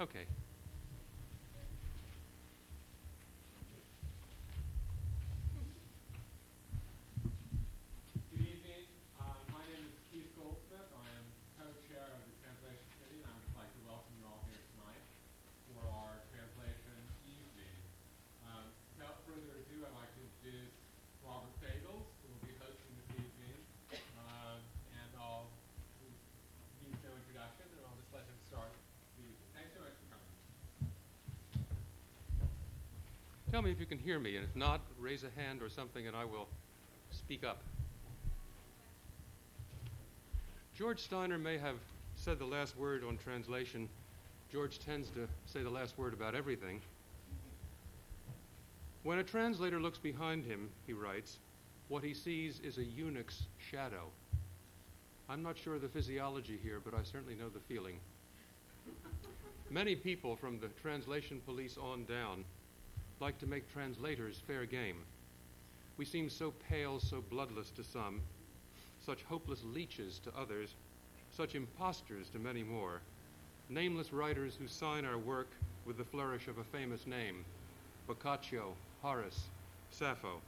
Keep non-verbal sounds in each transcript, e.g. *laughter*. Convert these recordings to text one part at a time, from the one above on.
Okay. Good evening. Uh, my name is Keith Goldsmith. I am co-chair of the Translation Committee, and I would like to welcome you all here tonight for our translation evening. Um, without further ado, I'd like to introduce Robert Fagles, who will be hosting this evening. Uh, and I'll he needs no introduction, and I'll just let him start the evening. Thanks so much for coming. Tell me if you can hear me, and if not, raise a hand or something, and I will speak up. George Steiner may have said the last word on translation. George tends to say the last word about everything. When a translator looks behind him, he writes, what he sees is a eunuch's shadow. I'm not sure of the physiology here, but I certainly know the feeling. Many people from the translation police on down like to make translators fair game. We seem so pale, so bloodless to some, such hopeless leeches to others, such impostors to many more, nameless writers who sign our work with the flourish of a famous name Boccaccio, Horace, Sappho.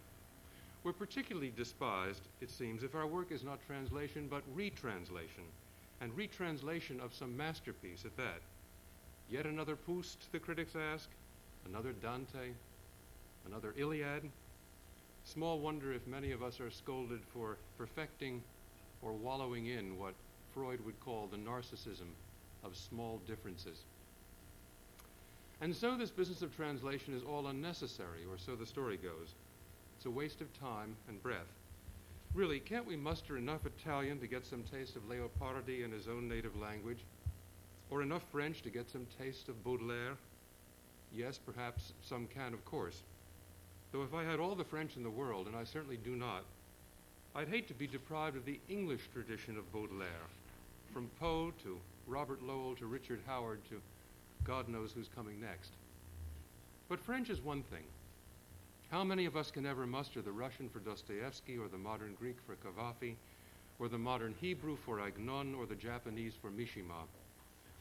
We're particularly despised, it seems, if our work is not translation but retranslation, and retranslation of some masterpiece at that. Yet another Proust, the critics ask, another Dante, another Iliad. Small wonder if many of us are scolded for perfecting or wallowing in what Freud would call the narcissism of small differences. And so this business of translation is all unnecessary, or so the story goes. It's a waste of time and breath. Really, can't we muster enough Italian to get some taste of Leopardi in his own native language? Or enough French to get some taste of Baudelaire? Yes, perhaps some can, of course. Though if I had all the French in the world, and I certainly do not, I'd hate to be deprived of the English tradition of Baudelaire, from Poe to Robert Lowell to Richard Howard to God knows who's coming next. But French is one thing. How many of us can ever muster the Russian for Dostoevsky, or the modern Greek for Cavafy, or the modern Hebrew for Agnon, or the Japanese for Mishima?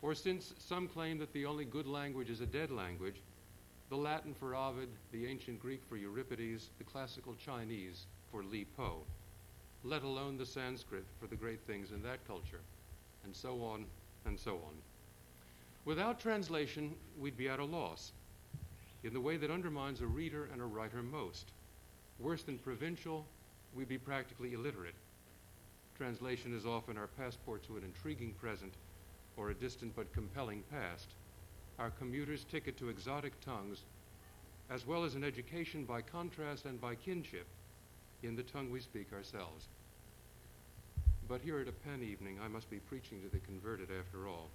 Or since some claim that the only good language is a dead language, the Latin for Ovid, the ancient Greek for Euripides, the classical Chinese for Li Po, let alone the Sanskrit for the great things in that culture, and so on and so on. Without translation, we'd be at a loss in the way that undermines a reader and a writer most. Worse than provincial, we'd be practically illiterate. Translation is often our passport to an intriguing present or a distant but compelling past, our commuter's ticket to exotic tongues, as well as an education by contrast and by kinship in the tongue we speak ourselves. But here at a Penn evening, I must be preaching to the converted after all.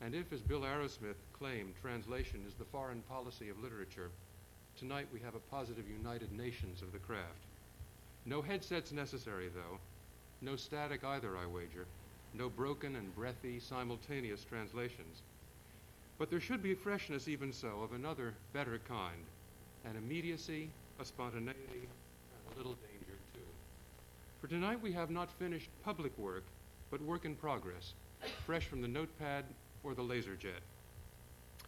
And if, as Bill Arrowsmith claimed, translation is the foreign policy of literature, tonight we have a positive United Nations of the craft. No headsets necessary, though. No static either, I wager. No broken and breathy simultaneous translations. But there should be freshness, even so, of another, better kind an immediacy, a spontaneity, and a little danger, too. For tonight we have not finished public work, but work in progress, fresh from the notepad or the laser jet.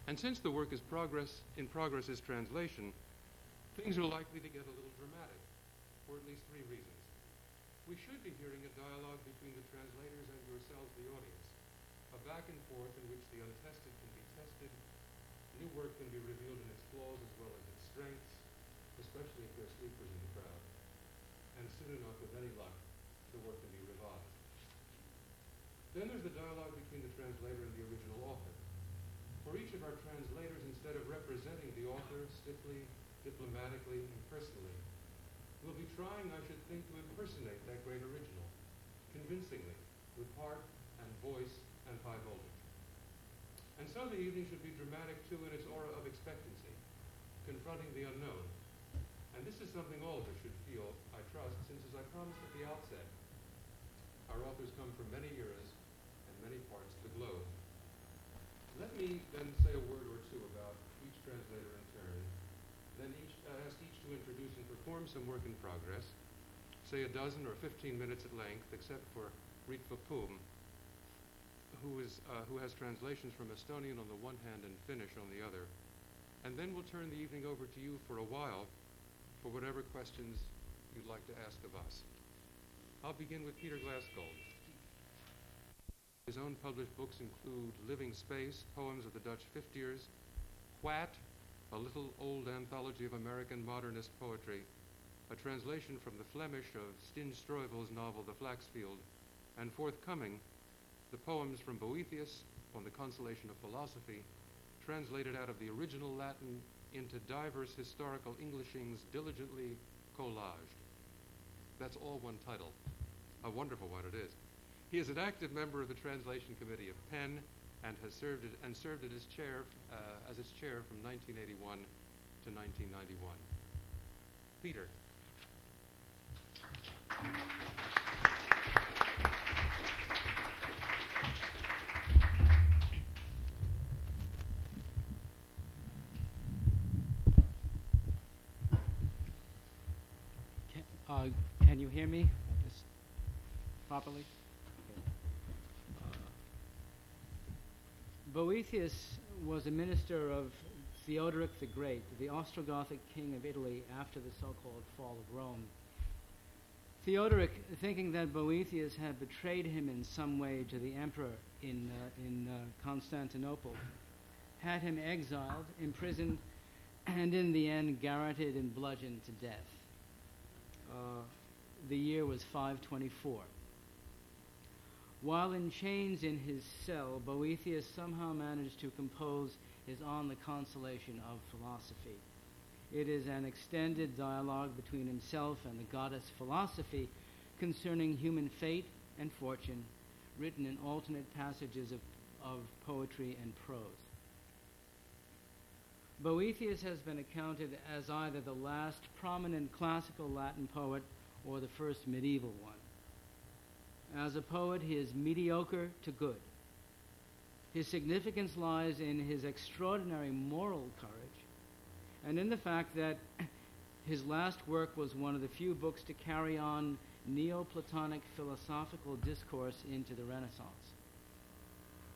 And since the work is progress, in progress is translation, things are likely to get a little dramatic, for at least three reasons. We should be hearing a dialogue between the translators and yourselves, the audience, a back and forth in which the untested can be tested, new work can be revealed in its flaws as well as its strengths, especially if there are sleepers in the crowd. And soon enough, with any luck, the work can be revised. Then there's the dialogue between the translator and the original author. For each of our translators, instead of representing the author stiffly, diplomatically, and personally, will be trying, I should think, to impersonate that great original, convincingly, with heart and voice and high voltage. And so the evening should be dramatic, too, in its aura of expectancy, confronting the unknown. And this is something all of us should feel, I trust, since, as I promised at the outset, our authors come from many eras and many parts of the globe. Let me then say a word or two about each translator in turn, then each, uh, ask each to some work in progress, say a dozen or 15 minutes at length, except for Ritva Poom, who is uh, who has translations from Estonian on the one hand and Finnish on the other. And then we'll turn the evening over to you for a while for whatever questions you'd like to ask of us. I'll begin with Peter Glassgold. His own published books include Living Space, Poems of the Dutch Fiftiers, What, a little old anthology of American modernist poetry, a translation from the Flemish of Stijn Streuvels' novel The Flaxfield, and forthcoming, the poems from Boethius on the consolation of philosophy, translated out of the original Latin into diverse historical Englishings diligently collaged. That's all one title. A wonderful one it is. He is an active member of the translation committee of PEN and has served it, and served it as chair uh, as its chair from 1981 to 1991. Peter. Can, uh, can you hear me this properly? Okay. Uh, Boethius was a minister of Theodoric the Great, the Ostrogothic king of Italy after the so-called fall of Rome. Theodoric, thinking that Boethius had betrayed him in some way to the emperor in, uh, in uh, Constantinople, had him exiled, imprisoned, and in the end garroted and bludgeoned to death. Uh, the year was 524. While in chains in his cell, Boethius somehow managed to compose his On the Consolation of Philosophy. It is an extended dialogue between himself and the goddess Philosophy concerning human fate and fortune, written in alternate passages of, of poetry and prose. Boethius has been accounted as either the last prominent classical Latin poet or the first medieval one. As a poet, he is mediocre to good. His significance lies in his extraordinary moral courage and in the fact that his last work was one of the few books to carry on Neoplatonic philosophical discourse into the Renaissance.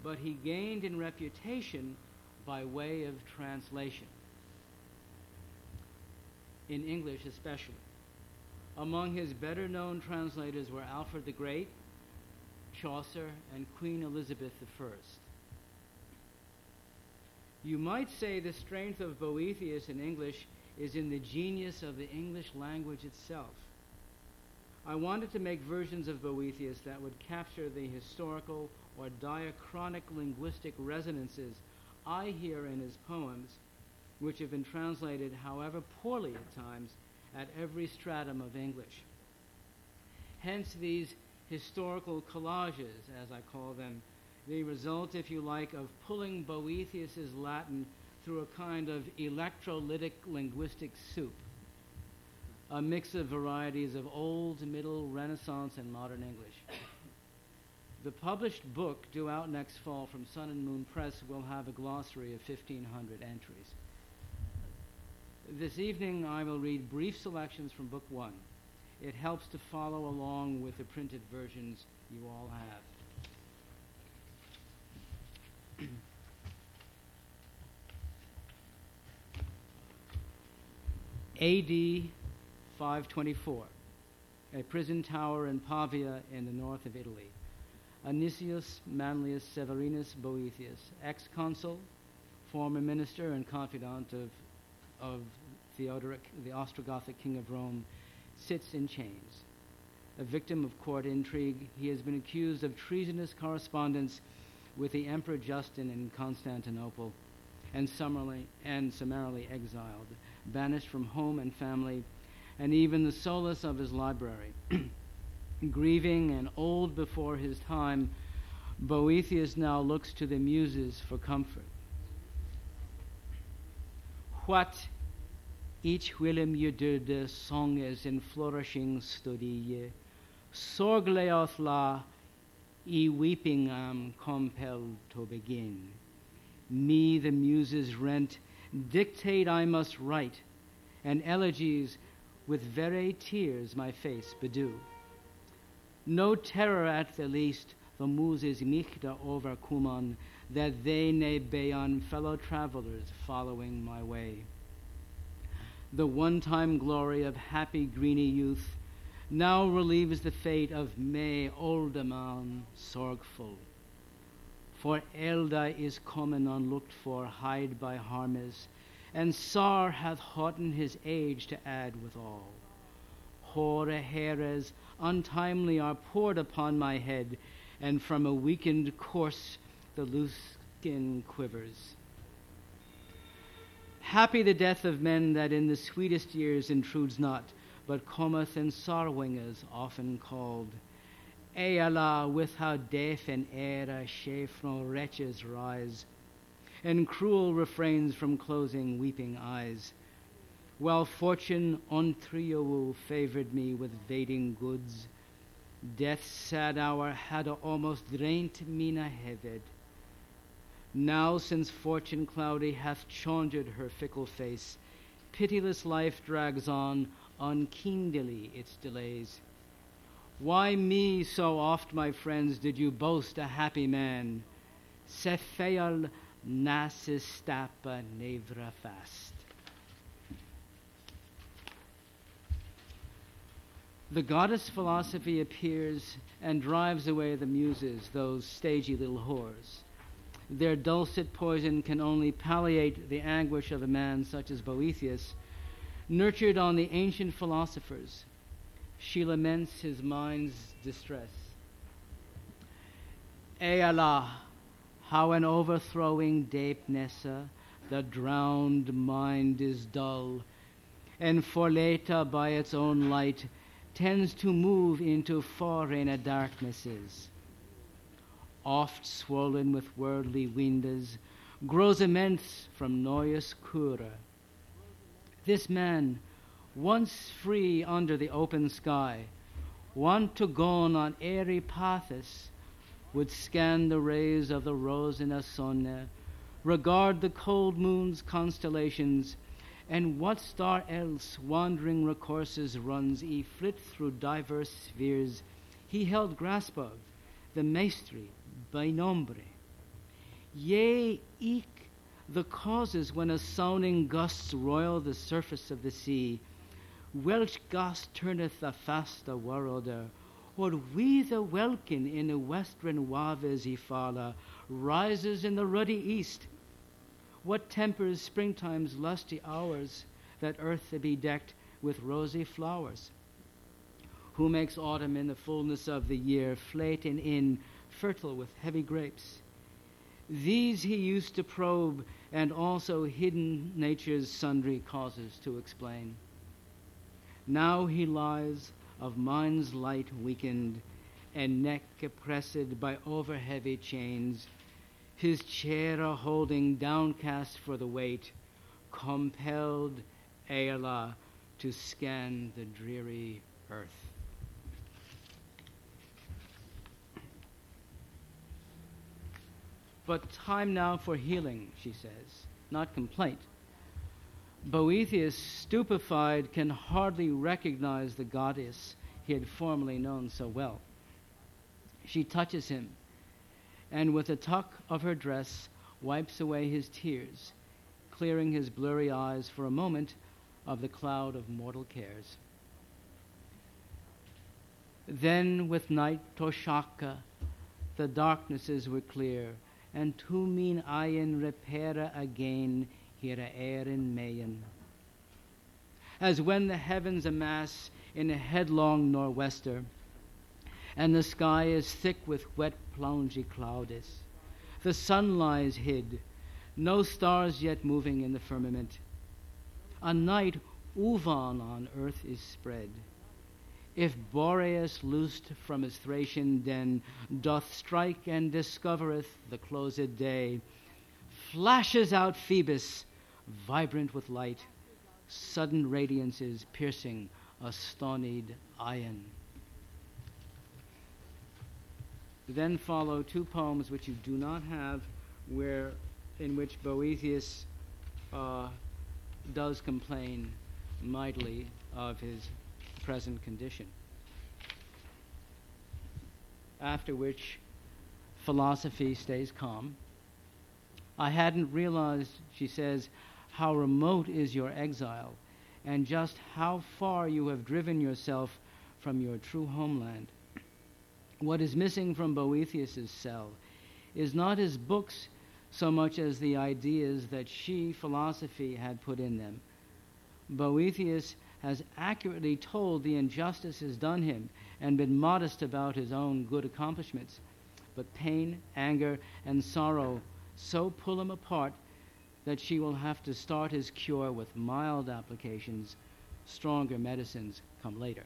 But he gained in reputation by way of translation, in English especially. Among his better known translators were Alfred the Great, Chaucer, and Queen Elizabeth I. You might say the strength of Boethius in English is in the genius of the English language itself. I wanted to make versions of Boethius that would capture the historical or diachronic linguistic resonances I hear in his poems, which have been translated, however poorly at times, at every stratum of English. Hence these historical collages, as I call them, the result, if you like, of pulling Boethius's Latin through a kind of electrolytic linguistic soup, a mix of varieties of old, middle, Renaissance, and modern English. The published book, due out next fall from Sun and Moon Press, will have a glossary of 1,500 entries. This evening, I will read brief selections from Book One. It helps to follow along with the printed versions you all have. AD 524, a prison tower in Pavia in the north of Italy. Anicius Manlius Severinus Boethius, ex-consul, former minister and confidant of, of Theodoric, the Ostrogothic king of Rome, sits in chains. A victim of court intrigue, he has been accused of treasonous correspondence with the Emperor Justin in Constantinople and summarily, and summarily exiled, banished from home and family, and even the solace of his library. *clears throat* Grieving and old before his time, Boethius now looks to the muses for comfort. What each Willem je de songes in flourishing studie, sorgleoth la e weeping am compelled to begin. Me the muses rent, dictate I must write, and elegies with very tears my face bedew. No terror at the least, the muses michta over that they ne be on fellow travelers following my way. The one time glory of happy greeny youth now relieves the fate of May Olderman sorgful. For Elda is come common unlooked for, hide by Harmes, and Sar hath hotten his age to add withal. Hoare hairs untimely are poured upon my head, and from a weakened corse the loose skin quivers. Happy the death of men that in the sweetest years intrudes not, but cometh in sorrowingers often called. Eala with how deaf and era chafron wretches rise, and cruel refrains from closing weeping eyes. While fortune on Triowu favored me with vading goods, death's sad hour had almost drained mina heaved. Now, since fortune cloudy hath changed her fickle face, pitiless life drags on, unkindly its delays. Why me so oft, my friends, did you boast a happy man? Sefeal nasistapa nevra fast. The goddess philosophy appears and drives away the muses, those stagey little whores. Their dulcet poison can only palliate the anguish of a man such as Boethius, nurtured on the ancient philosophers. She laments his mind's distress. Eala, how an overthrowing Nessa, the drowned mind is dull, and Forleta by its own light tends to move into foreigner darknesses oft swollen with worldly windows, grows immense from noyous cura. This man, once free under the open sky, wont to go on airy paths, would scan the rays of the Rosina Sonne, regard the cold moon's constellations, and what star else wandering recourses runs e flit through diverse spheres, he held grasp of, the maestri, by nombre. Yea, eke the causes when a sounding gusts roil the surface of the sea, Welsh gust turneth the fasta worlder, or we the welkin in the western waves ifala rises in the ruddy east. What tempers springtime's lusty hours that earth be decked with rosy flowers? Who makes autumn in the fullness of the year, flating in fertile with heavy grapes. These he used to probe, and also hidden nature's sundry causes to explain. Now he lies of mind's light weakened, and neck oppressed by over heavy chains, his chair a holding downcast for the weight, compelled Eala to scan the dreary earth. But time now for healing, she says, not complaint. Boethius, stupefied, can hardly recognize the goddess he had formerly known so well. She touches him, and with a tuck of her dress, wipes away his tears, clearing his blurry eyes for a moment of the cloud of mortal cares. Then, with night Toshaka, the darknesses were clear and to min ayen repara again here erin mayen. As when the heavens amass in a headlong nor'wester, and the sky is thick with wet plungy clouds. The sun lies hid, no stars yet moving in the firmament. A night uvan on earth is spread if Boreas, loosed from his Thracian den, doth strike and discovereth the closed day, flashes out Phoebus, vibrant with light, sudden radiances piercing a stonied iron. Then follow two poems which you do not have, where in which Boethius uh, does complain mightily of his present condition. After which philosophy stays calm. I hadn't realized, she says, how remote is your exile and just how far you have driven yourself from your true homeland. What is missing from Boethius's cell is not his books so much as the ideas that she, philosophy, had put in them. Boethius has accurately told the injustices done him and been modest about his own good accomplishments. But pain, anger, and sorrow so pull him apart that she will have to start his cure with mild applications. Stronger medicines come later.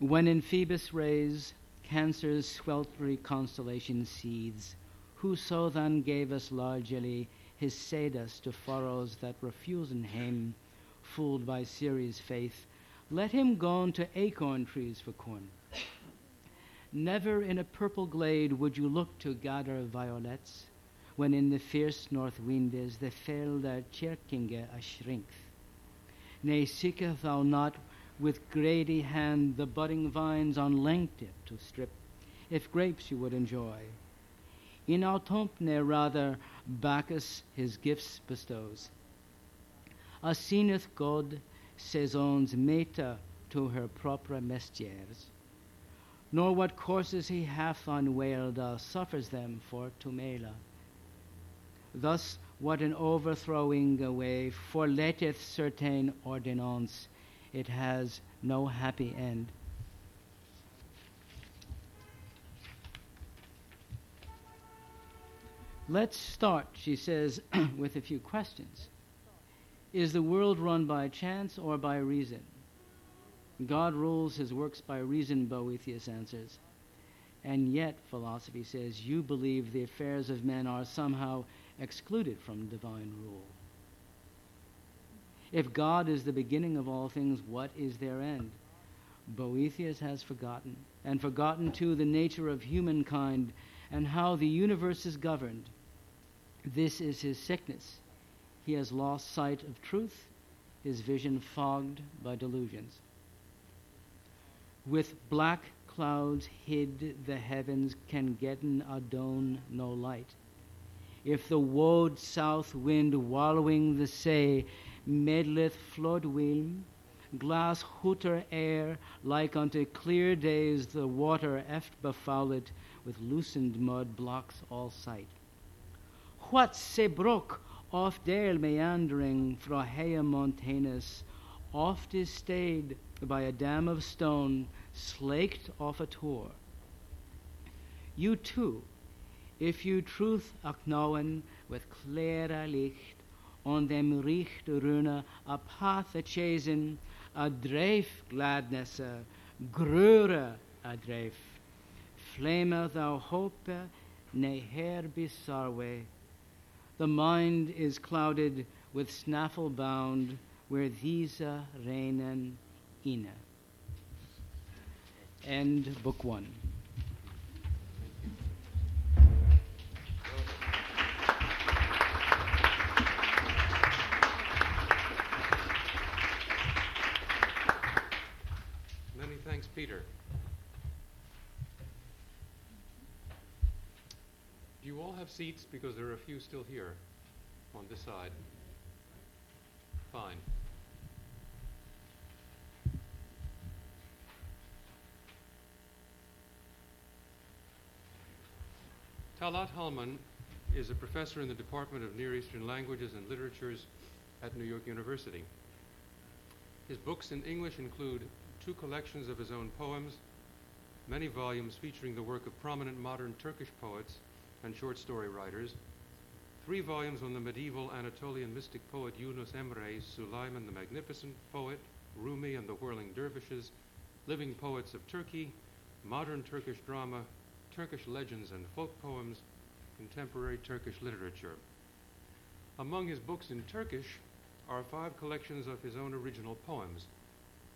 When in Phoebus' rays Cancer's sweltering constellation seethes, whoso then gave us largely his sedus to furrows that refusen him, fooled by Ceres' faith, let him go to acorn trees for corn. Never in a purple glade would you look to gather violets, when in the fierce north wind is the felder kjerkinge a shrinks. Nay, seeketh thou not with grady hand the budding vines on length to strip, if grapes you would enjoy? In autumne rather Bacchus his gifts bestows. Assigneth God saisons meta to her propre mestiers, nor what courses he hath unwailed uh, suffers them for to mela. Thus, what an overthrowing away forletteth certain ordinance, it has no happy end. Let's start, she says, *clears throat* with a few questions. Is the world run by chance or by reason? God rules his works by reason, Boethius answers. And yet, philosophy says, you believe the affairs of men are somehow excluded from divine rule. If God is the beginning of all things, what is their end? Boethius has forgotten, and forgotten too the nature of humankind and how the universe is governed. This is his sickness. He has lost sight of truth, his vision fogged by delusions. With black clouds hid, the heavens can getten adone no light. If the woad south wind wallowing the sea medleth flood wheel, glass hooter air, like unto clear days the water eft befouled with loosened mud blocks all sight what se brook oft dale meandering through Hea Montanus, oft is stayed by a dam of stone, slaked off a tour. You too, if you truth acknowledge with clara licht, on dem richt runa a path a chasen, a dreif gladness, grure a dreif. Flame thou hope, ne her bisarwe, the mind is clouded with snaffle bound where these are reinen inne. End book one. Many thanks, Peter. Do you all have seats? Because there are a few still here on this side. Fine. Talat Halman is a professor in the Department of Near Eastern Languages and Literatures at New York University. His books in English include two collections of his own poems, many volumes featuring the work of prominent modern Turkish poets, and short story writers, three volumes on the medieval Anatolian mystic poet Yunus Emre, Suleiman the Magnificent poet, Rumi and the Whirling Dervishes, living poets of Turkey, modern Turkish drama, Turkish legends and folk poems, contemporary Turkish literature. Among his books in Turkish are five collections of his own original poems,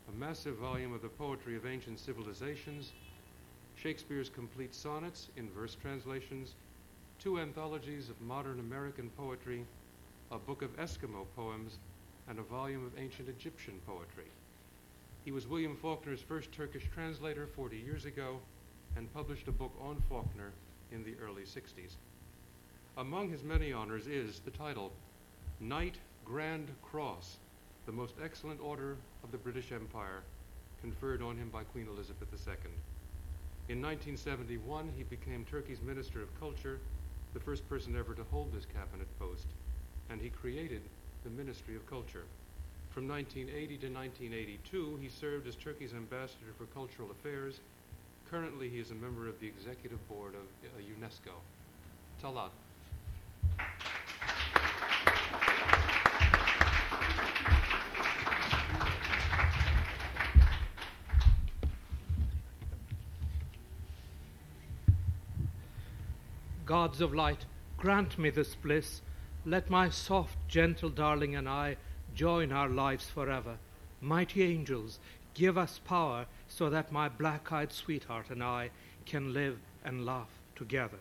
a massive volume of the poetry of ancient civilizations, Shakespeare's complete sonnets in verse translations, two anthologies of modern American poetry, a book of Eskimo poems, and a volume of ancient Egyptian poetry. He was William Faulkner's first Turkish translator 40 years ago and published a book on Faulkner in the early 60s. Among his many honors is the title Knight Grand Cross, the most excellent order of the British Empire, conferred on him by Queen Elizabeth II. In 1971, he became Turkey's Minister of Culture, the first person ever to hold this cabinet post, and he created the Ministry of Culture. From 1980 to 1982, he served as Turkey's ambassador for cultural affairs. Currently, he is a member of the executive board of uh, UNESCO. Talat. Gods of light, grant me this bliss. Let my soft, gentle darling and I join our lives forever. Mighty angels, give us power so that my black eyed sweetheart and I can live and laugh together.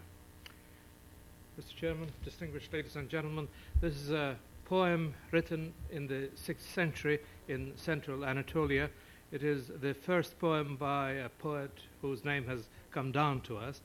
Mr. Chairman, distinguished ladies and gentlemen, this is a poem written in the 6th century in central Anatolia. It is the first poem by a poet whose name has come down to us.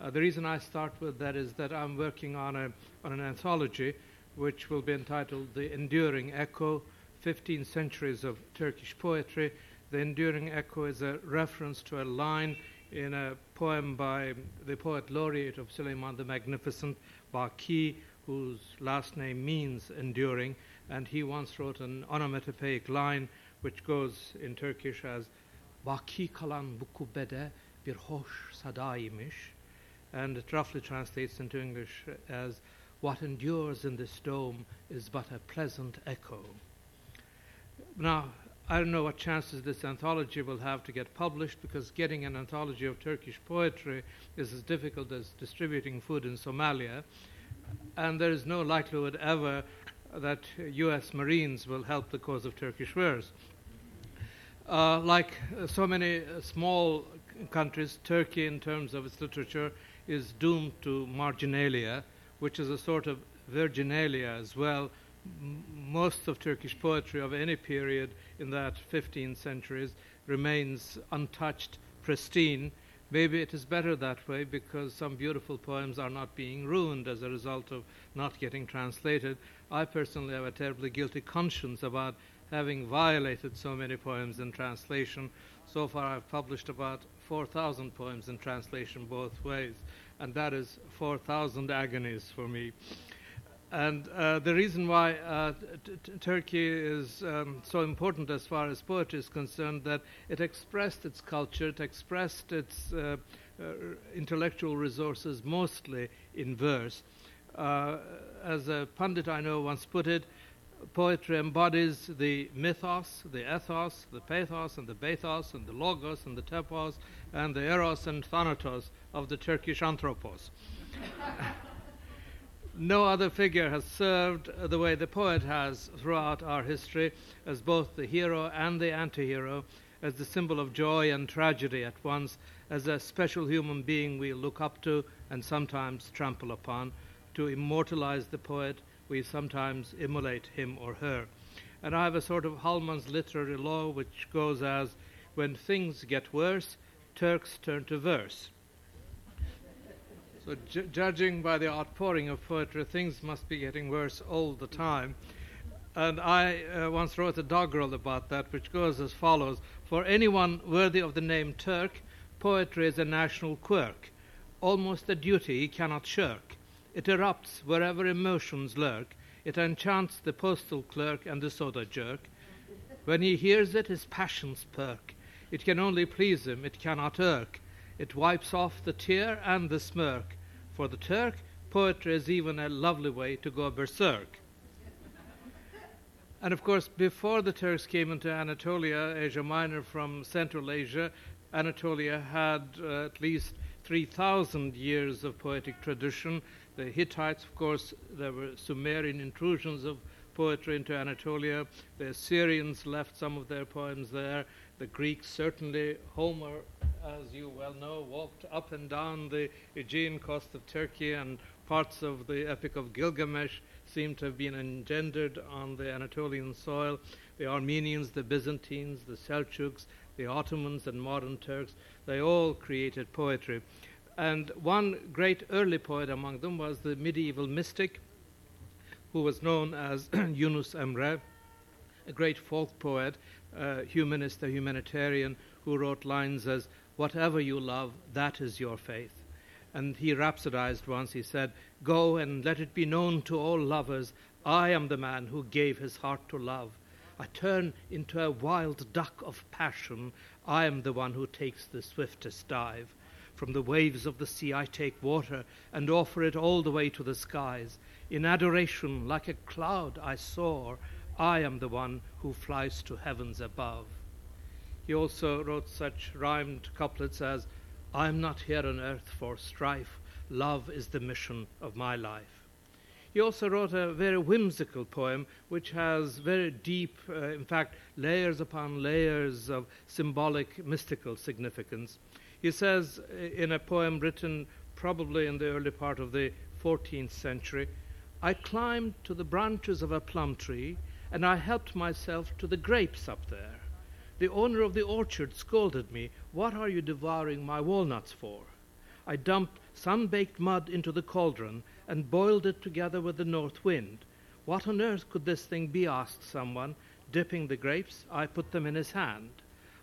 Uh, the reason I start with that is that I'm working on, a, on an anthology which will be entitled The Enduring Echo 15 Centuries of Turkish Poetry. The Enduring Echo is a reference to a line in a poem by the poet laureate of Suleiman the Magnificent, Baki, whose last name means enduring, and he once wrote an onomatopoeic line which goes in Turkish as Baki kalan bu kubbede bir hoş sadaymış, and it roughly translates into English as what endures in this dome is but a pleasant echo. Now, I don't know what chances this anthology will have to get published because getting an anthology of Turkish poetry is as difficult as distributing food in Somalia, and there is no likelihood ever that U.S. Marines will help the cause of Turkish verse. Uh, like so many small countries, Turkey, in terms of its literature, is doomed to marginalia which is a sort of virginalia as well. Most of Turkish poetry of any period in that 15 centuries remains untouched, pristine. Maybe it is better that way because some beautiful poems are not being ruined as a result of not getting translated. I personally have a terribly guilty conscience about having violated so many poems in translation. So far, I've published about 4,000 poems in translation both ways and that is 4,000 agonies for me. And uh, the reason why uh, t- t- Turkey is um, so important as far as poetry is concerned, that it expressed its culture, it expressed its uh, uh intellectual resources mostly in verse. Uh, as a pundit I know once put it, poetry embodies the mythos, the ethos, the pathos, and the bathos, and the logos, and the tepos, and the eros and thanatos of the Turkish anthropos. *laughs* no other figure has served the way the poet has throughout our history as both the hero and the anti hero, as the symbol of joy and tragedy at once, as a special human being we look up to and sometimes trample upon. To immortalize the poet, we sometimes immolate him or her. And I have a sort of Halman's literary law which goes as when things get worse, Turks turn to verse. So, ju- judging by the outpouring of poetry, things must be getting worse all the time. And I uh, once wrote a doggerel about that, which goes as follows For anyone worthy of the name Turk, poetry is a national quirk, almost a duty he cannot shirk. It erupts wherever emotions lurk. It enchants the postal clerk and the soda jerk. When he hears it, his passions perk. It can only please him, it cannot irk. It wipes off the tear and the smirk. For the Turk, poetry is even a lovely way to go berserk. And of course, before the Turks came into Anatolia, Asia Minor from Central Asia, Anatolia had uh, at least 3,000 years of poetic tradition. The Hittites, of course, there were Sumerian intrusions of poetry into Anatolia. The Assyrians left some of their poems there the Greeks, certainly Homer as you well know, walked up and down the Aegean coast of Turkey, and parts of the Epic of Gilgamesh seem to have been engendered on the Anatolian soil. The Armenians, the Byzantines, the Seljuks, the Ottomans, and modern Turks, they all created poetry. And one great early poet among them was the medieval mystic who was known as *clears throat* Yunus Emre, a great folk poet, uh, humanist, a humanitarian, who wrote lines as, Whatever you love, that is your faith. And he rhapsodized once, he said, Go and let it be known to all lovers, I am the man who gave his heart to love. I turn into a wild duck of passion, I am the one who takes the swiftest dive. From the waves of the sea I take water and offer it all the way to the skies. In adoration, like a cloud, I soar. I am the one who flies to heavens above. He also wrote such rhymed couplets as, I am not here on earth for strife, love is the mission of my life. He also wrote a very whimsical poem which has very deep, uh, in fact, layers upon layers of symbolic, mystical significance. He says in a poem written probably in the early part of the 14th century, I climbed to the branches of a plum tree and I helped myself to the grapes up there. The owner of the orchard scolded me, What are you devouring my walnuts for? I dumped sun baked mud into the cauldron and boiled it together with the north wind. What on earth could this thing be? asked someone. Dipping the grapes, I put them in his hand.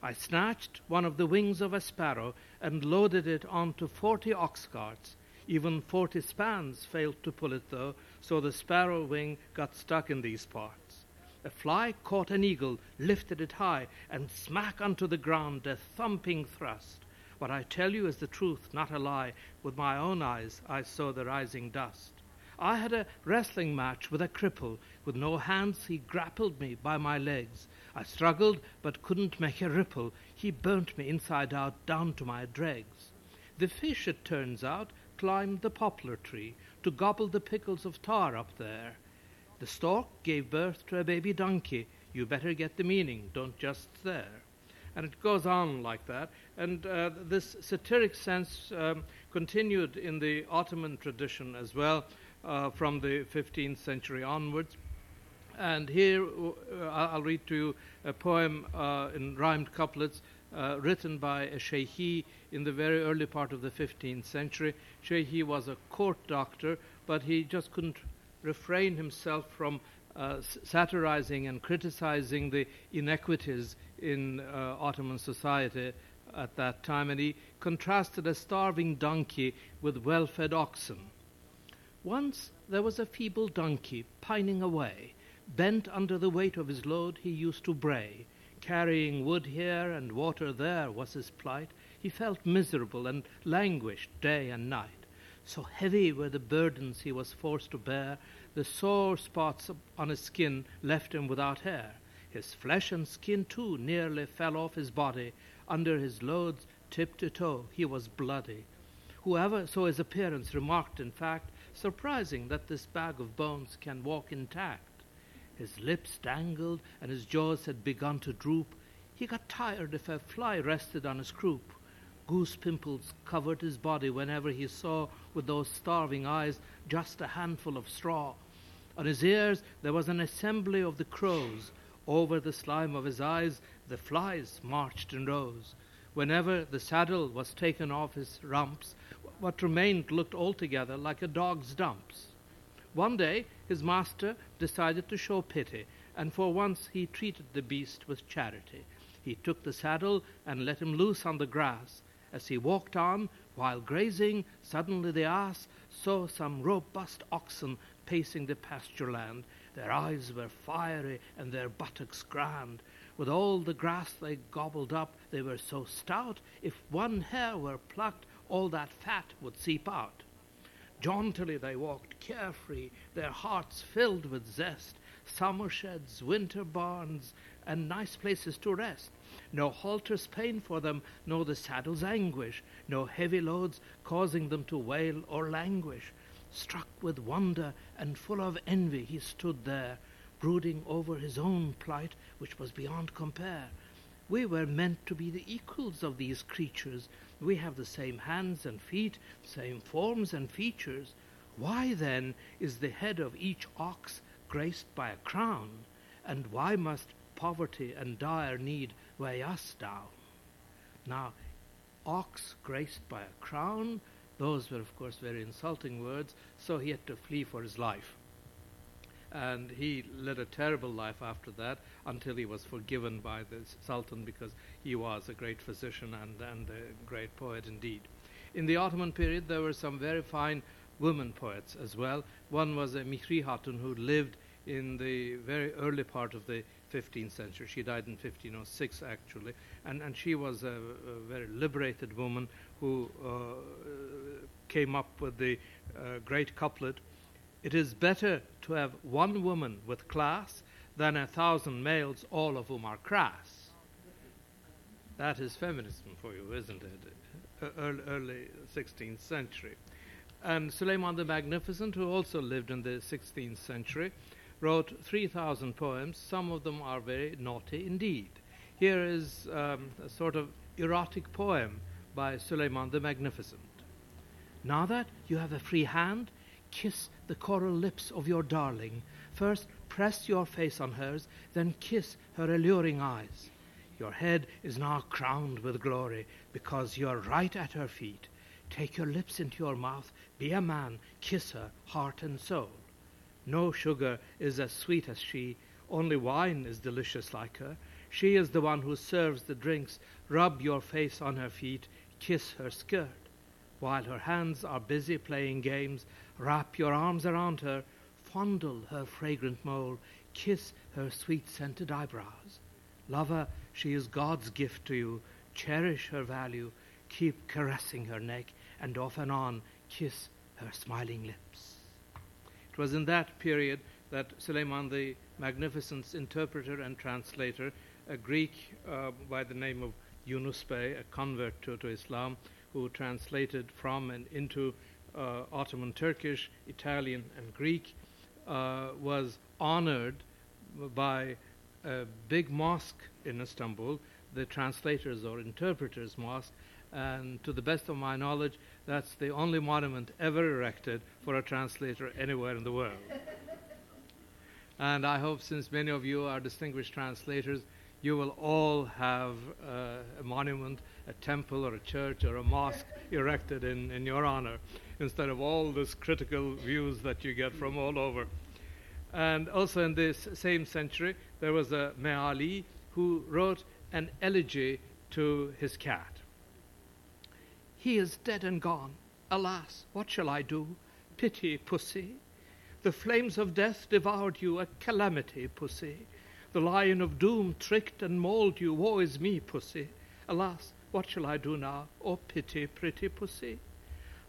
I snatched one of the wings of a sparrow and loaded it onto forty ox carts. Even forty spans failed to pull it, though, so the sparrow wing got stuck in these parts. A fly caught an eagle, lifted it high, and smack unto the ground a thumping thrust. What I tell you is the truth, not a lie. With my own eyes I saw the rising dust. I had a wrestling match with a cripple. With no hands he grappled me by my legs. I struggled, but couldn't make a ripple. He burnt me inside out down to my dregs. The fish, it turns out, climbed the poplar tree to gobble the pickles of tar up there. The stork gave birth to a baby donkey. You better get the meaning, don't just stare. And it goes on like that. And uh, this satiric sense um, continued in the Ottoman tradition as well uh, from the 15th century onwards. And here uh, I'll read to you a poem uh, in rhymed couplets uh, written by a Sheikhi in the very early part of the 15th century. Sheikhi was a court doctor, but he just couldn't refrain himself from uh, satirizing and criticizing the inequities in uh, Ottoman society at that time, and he contrasted a starving donkey with well fed oxen. Once there was a feeble donkey pining away. Bent under the weight of his load, he used to bray. Carrying wood here and water there was his plight. He felt miserable and languished day and night. So heavy were the burdens he was forced to bear, the sore spots on his skin left him without hair. His flesh and skin, too, nearly fell off his body. Under his loads, tip to toe, he was bloody. Whoever saw his appearance remarked, in fact, surprising that this bag of bones can walk intact. His lips dangled and his jaws had begun to droop. He got tired if a fly rested on his croup. Goose pimples covered his body whenever he saw with those starving eyes just a handful of straw. On his ears there was an assembly of the crows. Over the slime of his eyes the flies marched in rows. Whenever the saddle was taken off his rumps, what remained looked altogether like a dog's dumps. One day his master decided to show pity, and for once he treated the beast with charity. He took the saddle and let him loose on the grass. As he walked on, while grazing, suddenly the ass saw some robust oxen pacing the pasture land. Their eyes were fiery and their buttocks grand. With all the grass they gobbled up, they were so stout, if one hair were plucked, all that fat would seep out. Jauntily they walked, carefree, their hearts filled with zest, summer sheds, winter barns, and nice places to rest. No halter's pain for them, nor the saddle's anguish, no heavy loads causing them to wail or languish. Struck with wonder and full of envy, he stood there, brooding over his own plight, which was beyond compare. We were meant to be the equals of these creatures. We have the same hands and feet, same forms and features. Why then is the head of each ox graced by a crown? And why must poverty and dire need weigh us down? Now, ox graced by a crown, those were, of course, very insulting words, so he had to flee for his life. And he led a terrible life after that until he was forgiven by the Sultan because he was a great physician and, and a great poet indeed. In the Ottoman period, there were some very fine women poets as well. One was a Mihri Hatun who lived in the very early part of the 15th century. She died in 1506, actually, and, and she was a, a very liberated woman who uh, came up with the uh, great couplet It is better to have one woman with class than a thousand males, all of whom are crass. That is feminism for you, isn't it? Early, early 16th century. And Suleiman the Magnificent, who also lived in the 16th century, wrote 3,000 poems. Some of them are very naughty indeed. Here is um, a sort of erotic poem by Suleiman the Magnificent. Now that you have a free hand, kiss the coral lips of your darling. First, press your face on hers, then kiss her alluring eyes. Your head is now crowned with glory because you are right at her feet. Take your lips into your mouth, be a man, kiss her, heart and soul. No sugar is as sweet as she, only wine is delicious like her. She is the one who serves the drinks. Rub your face on her feet, kiss her skirt. While her hands are busy playing games, wrap your arms around her, fondle her fragrant mole, kiss her sweet scented eyebrows. Lover, she is God's gift to you. Cherish her value. Keep caressing her neck, and off and on kiss her smiling lips. It was in that period that Suleiman the Magnificent's interpreter and translator, a Greek uh, by the name of Yunus Bey, a convert to, to Islam, who translated from and into uh, Ottoman Turkish, Italian, and Greek, uh, was honored by a big mosque in Istanbul, the translators or interpreters mosque, and to the best of my knowledge, that's the only monument ever erected for a translator anywhere in the world. and I hope, since many of you are distinguished translators, you will all have uh, a monument, a temple, or a church, or a mosque erected in, in your honor, instead of all these critical views that you get from all over. And also in this same century, there was a Meali who wrote an elegy to his cat. He is dead and gone. Alas, what shall I do? Pity, pussy. The flames of death devoured you, a calamity, pussy. The lion of doom tricked and mauled you, woe is me, pussy. Alas, what shall I do now? Oh, pity, pretty pussy.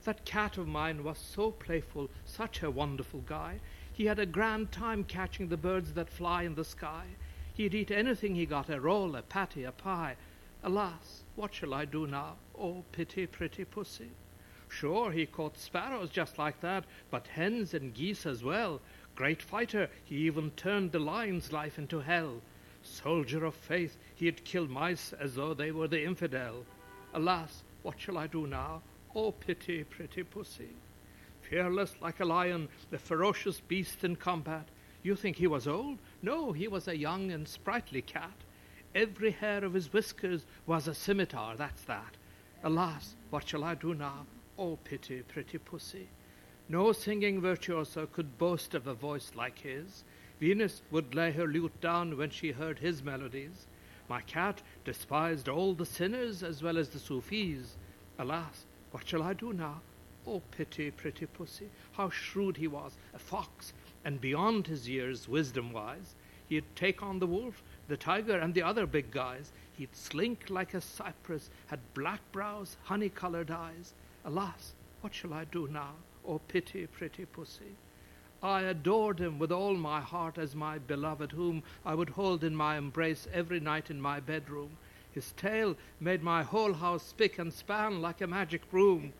That cat of mine was so playful, such a wonderful guy. He had a grand time catching the birds that fly in the sky. He'd eat anything he got, a roll, a patty, a pie. Alas, what shall I do now? Oh, pity, pretty pussy. Sure, he caught sparrows just like that, but hens and geese as well. Great fighter, he even turned the lion's life into hell. Soldier of faith, he'd kill mice as though they were the infidel. Alas, what shall I do now? Oh, pity, pretty pussy. Fearless like a lion, the ferocious beast in combat. You think he was old? No, he was a young and sprightly cat. Every hair of his whiskers was a scimitar, that's that. Alas, what shall I do now? Oh, pity, pretty pussy. No singing virtuoso could boast of a voice like his. Venus would lay her lute down when she heard his melodies. My cat despised all the sinners as well as the Sufis. Alas, what shall I do now? Oh, pity, pretty pussy, how shrewd he was, a fox, and beyond his years, wisdom wise. He'd take on the wolf, the tiger, and the other big guys. He'd slink like a cypress, had black brows, honey colored eyes. Alas, what shall I do now? Oh, pity, pretty pussy. I adored him with all my heart as my beloved, whom I would hold in my embrace every night in my bedroom. His tail made my whole house spick and span like a magic broom.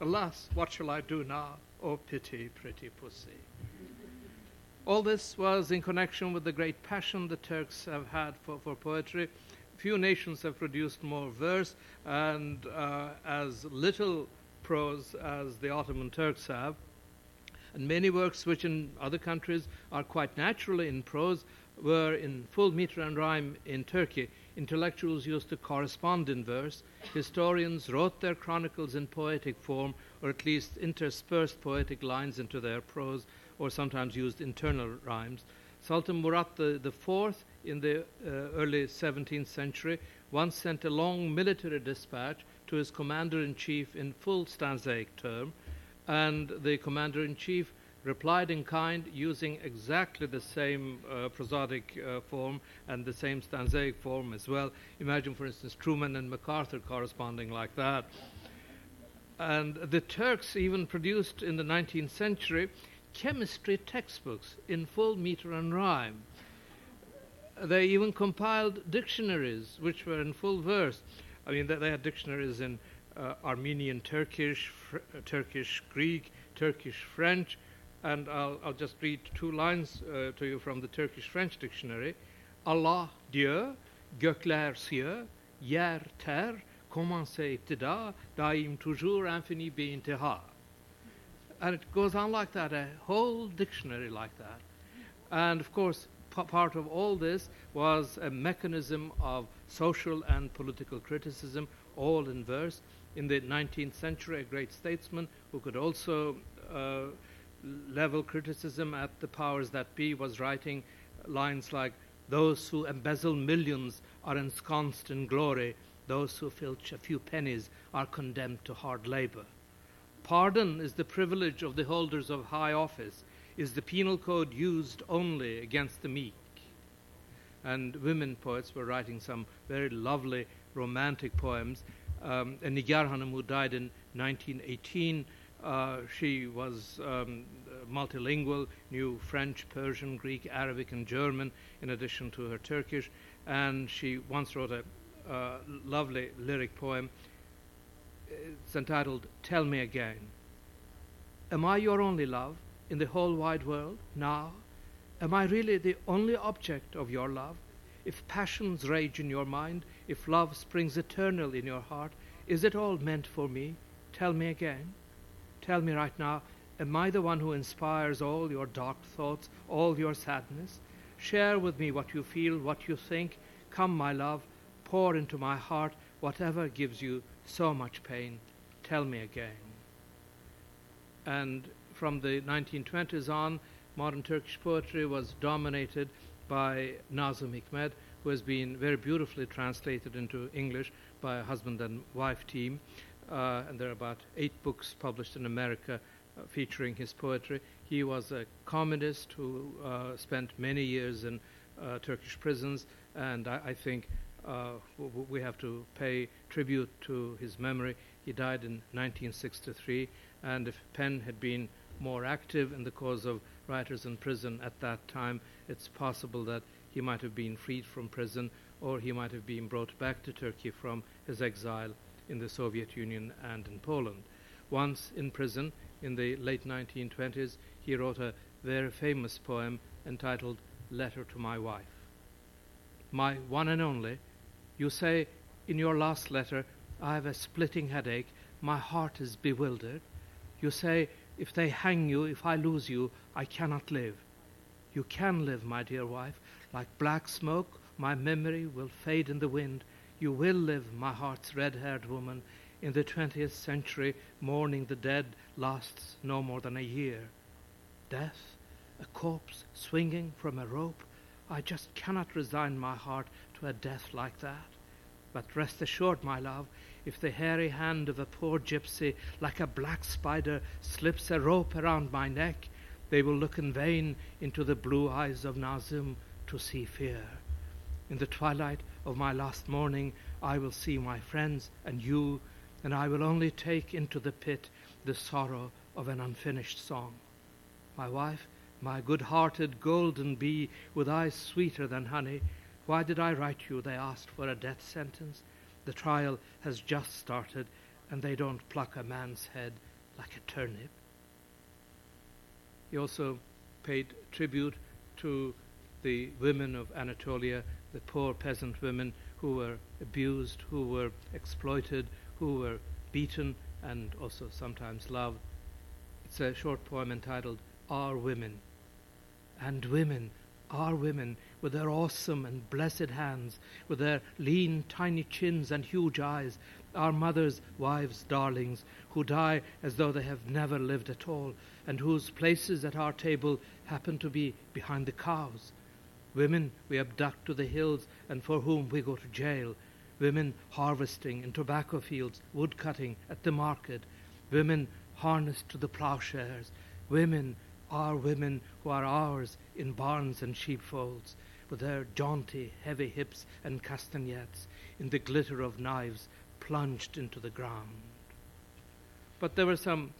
Alas, what shall I do now? Oh, pity, pretty pussy. All this was in connection with the great passion the Turks have had for, for poetry. few nations have produced more verse and uh, as little prose as the Ottoman Turks have. And many works which in other countries are quite naturally in prose were in full meter and rhyme in Turkey. Intellectuals used to correspond in verse. Historians wrote their chronicles in poetic form, or at least interspersed poetic lines into their prose, or sometimes used internal rhymes. Sultan Murat IV in the uh, early 17th century once sent a long military dispatch to his commander in chief in full stanzaic term, and the commander in chief replied in kind using exactly the same uh, prosodic uh, form and the same stanzaic form as well. Imagine, for instance, Truman and MacArthur corresponding like that. And the Turks even produced in the 19th century chemistry textbooks in full meter and rhyme. They even compiled dictionaries which were in full verse. I mean, they had dictionaries in uh, Armenian Turkish, fr- uh, Turkish Greek, Turkish French, and I'll, I'll just read two lines uh, to you from the Turkish French dictionary. Allah, Dieu, gökler cieux, yer terre, commencer ibtida, daim toujours infini beintiha. And it goes on like that, a whole dictionary like that. And of course, p- part of all this was a mechanism of social and political criticism, all in verse. In the 19th century, a great statesman who could also uh, level criticism at the powers that be was writing lines like, Those who embezzle millions are ensconced in glory, those who filch a few pennies are condemned to hard labor. Pardon is the privilege of the holders of high office. Is the penal code used only against the meek? And women poets were writing some very lovely romantic poems. Um, and Nigar Hanum, who died in 1918, uh, she was um, multilingual, knew French, Persian, Greek, Arabic, and German, in addition to her Turkish. And she once wrote a uh, lovely lyric poem. It's entitled Tell Me Again. Am I your only love in the whole wide world now? Am I really the only object of your love? If passions rage in your mind, if love springs eternal in your heart, is it all meant for me? Tell me again. Tell me right now, am I the one who inspires all your dark thoughts, all your sadness? Share with me what you feel, what you think. Come, my love, pour into my heart whatever gives you so much pain. Tell me again. And from the 1920s on, modern Turkish poetry was dominated by Nazım Hikmet, who has been very beautifully translated into English by a husband and wife team. Uh, and there are about eight books published in America uh, featuring his poetry. He was a communist who uh, spent many years in uh, Turkish prisons, and I, I think uh, we have to pay tribute to his memory. He died in 1963, and if PEN had been more active in the cause of writers in prison at that time, it's possible that he might have been freed from prison or he might have been brought back to Turkey from his exile in the Soviet Union and in Poland. Once in prison in the late 1920s, he wrote a very famous poem entitled Letter to My Wife. My one and only, you say in your last letter, I have a splitting headache, my heart is bewildered. You say, if they hang you, if I lose you, I cannot live. You can live, my dear wife. Like black smoke, my memory will fade in the wind. You will live, my heart's red haired woman. In the 20th century, mourning the dead lasts no more than a year. Death, a corpse swinging from a rope, I just cannot resign my heart a death like that. But rest assured, my love, if the hairy hand of a poor gypsy, like a black spider, slips a rope around my neck, they will look in vain into the blue eyes of Nazim to see fear. In the twilight of my last morning, I will see my friends and you, and I will only take into the pit the sorrow of an unfinished song. My wife, my good hearted golden bee, with eyes sweeter than honey, why did I write you? They asked for a death sentence. The trial has just started, and they don't pluck a man's head like a turnip. He also paid tribute to the women of Anatolia, the poor peasant women who were abused, who were exploited, who were beaten, and also sometimes loved. It's a short poem entitled Our Women. And women, our women, with their awesome and blessed hands, with their lean, tiny chins and huge eyes, our mothers, wives, darlings, who die as though they have never lived at all, and whose places at our table happen to be behind the cows. Women we abduct to the hills and for whom we go to jail. Women harvesting in tobacco fields, wood cutting at the market. Women harnessed to the plowshares. Women, our women who are ours in barns and sheepfolds, with their jaunty, heavy hips and castanets in the glitter of knives plunged into the ground. But there were some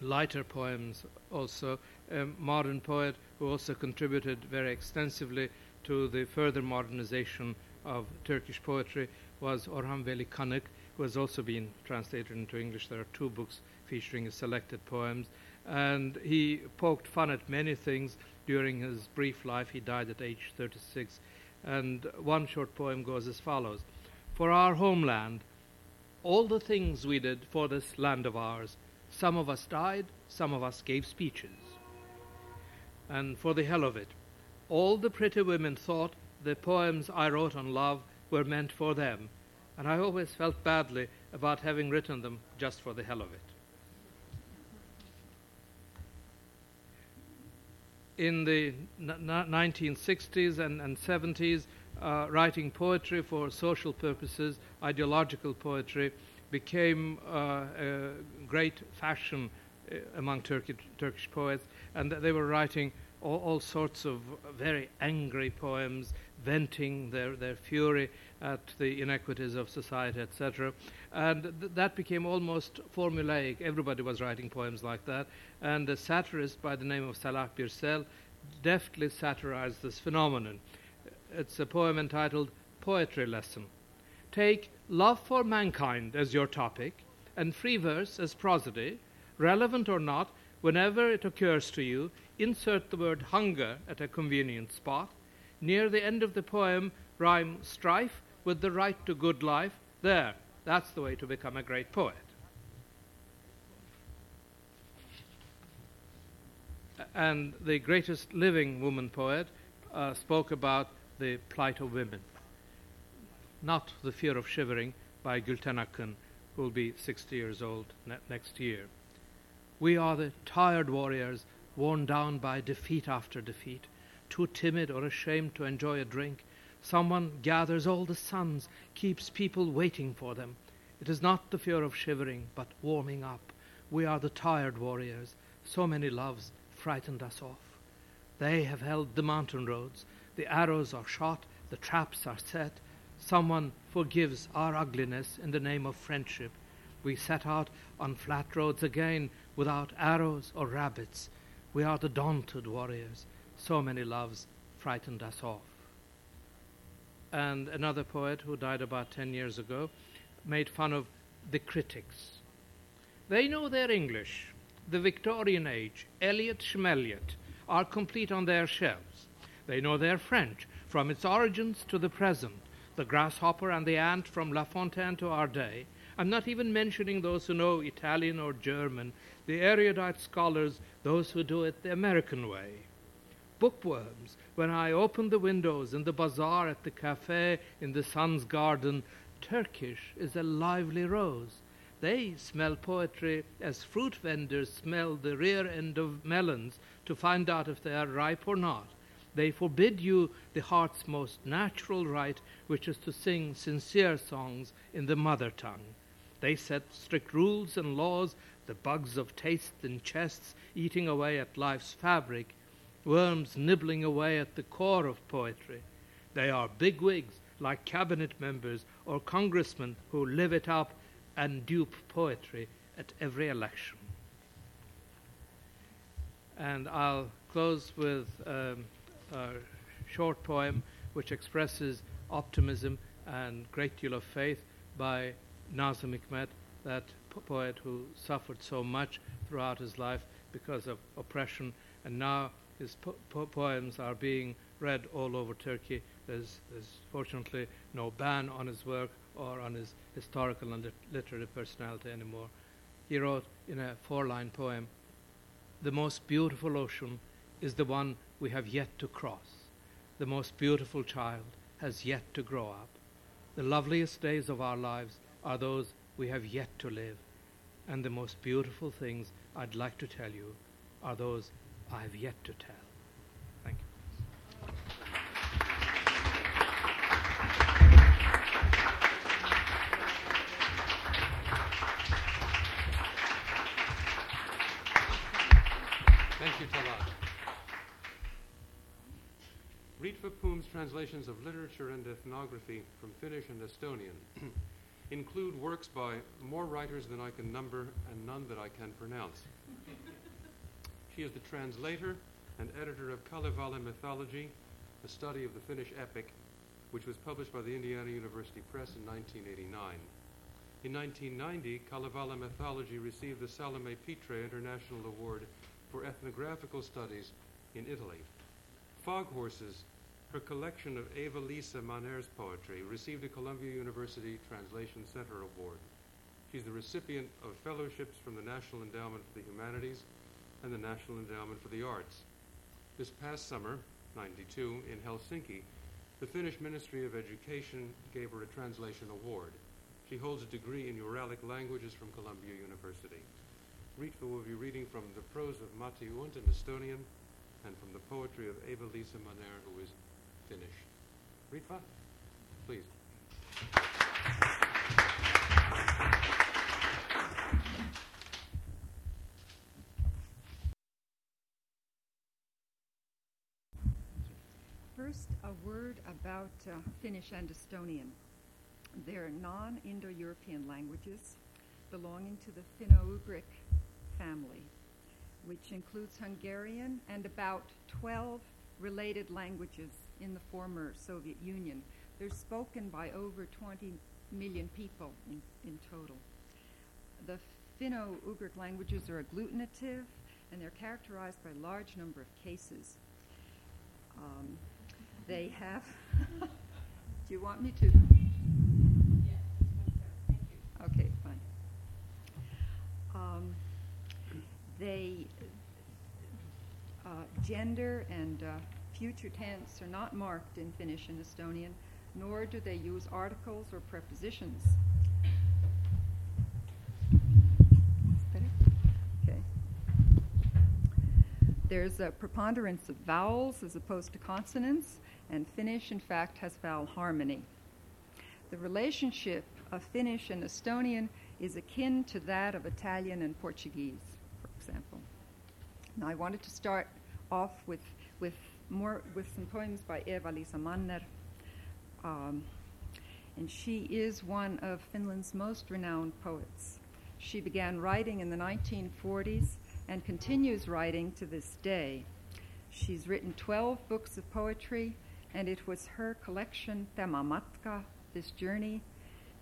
lighter poems also. A modern poet who also contributed very extensively to the further modernization of Turkish poetry was Orhan Veli Kanık, who has also been translated into English. There are two books featuring his selected poems. And he poked fun at many things during his brief life. He died at age 36. And one short poem goes as follows For our homeland, all the things we did for this land of ours, some of us died, some of us gave speeches. And for the hell of it, all the pretty women thought the poems I wrote on love were meant for them, and I always felt badly about having written them just for the hell of it. In the n- 1960s and, and 70s, uh, writing poetry for social purposes, ideological poetry, became uh, a great fashion uh, among Turkish, Turkish poets, and they were writing all, all, sorts of very angry poems, venting their, their fury at the inequities of society, etc. And th- that became almost formulaic. Everybody was writing poems like that. And a satirist by the name of Salah Birsel deftly satirized this phenomenon. It's a poem entitled Poetry Lesson. Take love for mankind as your topic and free verse as prosody, relevant or not, whenever it occurs to you, insert the word hunger at a convenient spot. Near the end of the poem, rhyme strife with the right to good life. There, that's the way to become a great poet. And the greatest living woman poet uh, spoke about the plight of women. Not the Fear of Shivering by Gülten Akın, who will be 60 years old ne- next year. We are the tired warriors, worn down by defeat after defeat, too timid or ashamed to enjoy a drink. Someone gathers all the suns, keeps people waiting for them. It is not the fear of shivering, but warming up. We are the tired warriors. So many loves frightened us off. They have held the mountain roads. The arrows are shot, the traps are set. Someone forgives our ugliness in the name of friendship. We set out on flat roads again without arrows or rabbits. We are the daunted warriors. So many loves frightened us off. And another poet who died about 10 years ago made fun of the critics. They know their English. The Victorian age, Eliot Schmeliot, are complete on their shelves. They know their French, from its origins to the present, the grasshopper and the ant from La Fontaine to our day. I'm not even mentioning those who know Italian or German, the erudite scholars, those who do it the American way. Bookworms, when I open the windows in the bazaar at the cafe in the sun's garden, Turkish is a lively rose. They smell poetry as fruit vendors smell the rear end of melons to find out if they are ripe or not. They forbid you the heart's most natural right, which is to sing sincere songs in the mother tongue. They set strict rules and laws, the bugs of taste in chests eating away at life's fabric, worms nibbling away at the core of poetry. They are bigwigs like cabinet members or congressmen who live it up and dupe poetry at every election. And I'll close with um, a short poem which expresses optimism and great deal of faith by Nazım Hikmet, that po- poet who suffered so much throughout his life because of oppression, and now his po- po- poems are being read all over Turkey. There's, there's fortunately no ban on his work or on his historical and lit- literary personality anymore. He wrote in a four line poem The most beautiful ocean is the one we have yet to cross. The most beautiful child has yet to grow up. The loveliest days of our lives are those we have yet to live. And the most beautiful things I'd like to tell you are those I've yet to tell. Thank you. Thank you, Talat. Ritva Poom's translations of literature and ethnography from Finnish and Estonian *clears throat* include works by more writers than I can number and none that I can pronounce. She is the translator and editor of Kalevala Mythology, a study of the Finnish epic, which was published by the Indiana University Press in 1989. In 1990, Kalevala Mythology received the Salome Pitre International Award for Ethnographical Studies in Italy. Fog Horses, her collection of Eeva-Liisa Manner's poetry, received a Columbia University Translation Center Award. She's the recipient of fellowships from the National Endowment for the Humanities and the National Endowment for the Arts. This past summer, 92, in Helsinki, the Finnish Ministry of Education gave her a translation award. She holds a degree in Uralic languages from Columbia University. Ritva will be reading from the prose of Mati Unt in Estonian and from the poetry of Eeva-Liisa Manner, who is Finnish. Ritva, please. First, a word about uh, Finnish and Estonian. They're non Indo European languages belonging to the Finno Ugric family, which includes Hungarian and about 12 related languages in the former Soviet Union. They're spoken by over 20 million people in, in total. The Finno Ugric languages are agglutinative and they're characterized by a large number of cases. Um, they have. *laughs* Do you want me to? Go? Thank you. Okay, fine. Um, they uh, gender and uh, future tense are not marked in Finnish and Estonian, nor do they use articles or prepositions. Okay. There's a preponderance of vowels as opposed to consonants, and Finnish, in fact, has vowel harmony. The relationship of Finnish and Estonian is akin to that of Italian and Portuguese, for example. Now, I wanted to start off with, with, more, with some poems by Eeva-Liisa Manner. Um, and she is one of Finland's most renowned poets. She began writing in the 1940s and continues writing to this day. She's written 12 books of poetry, and it was her collection, Tämä Matka, This Journey,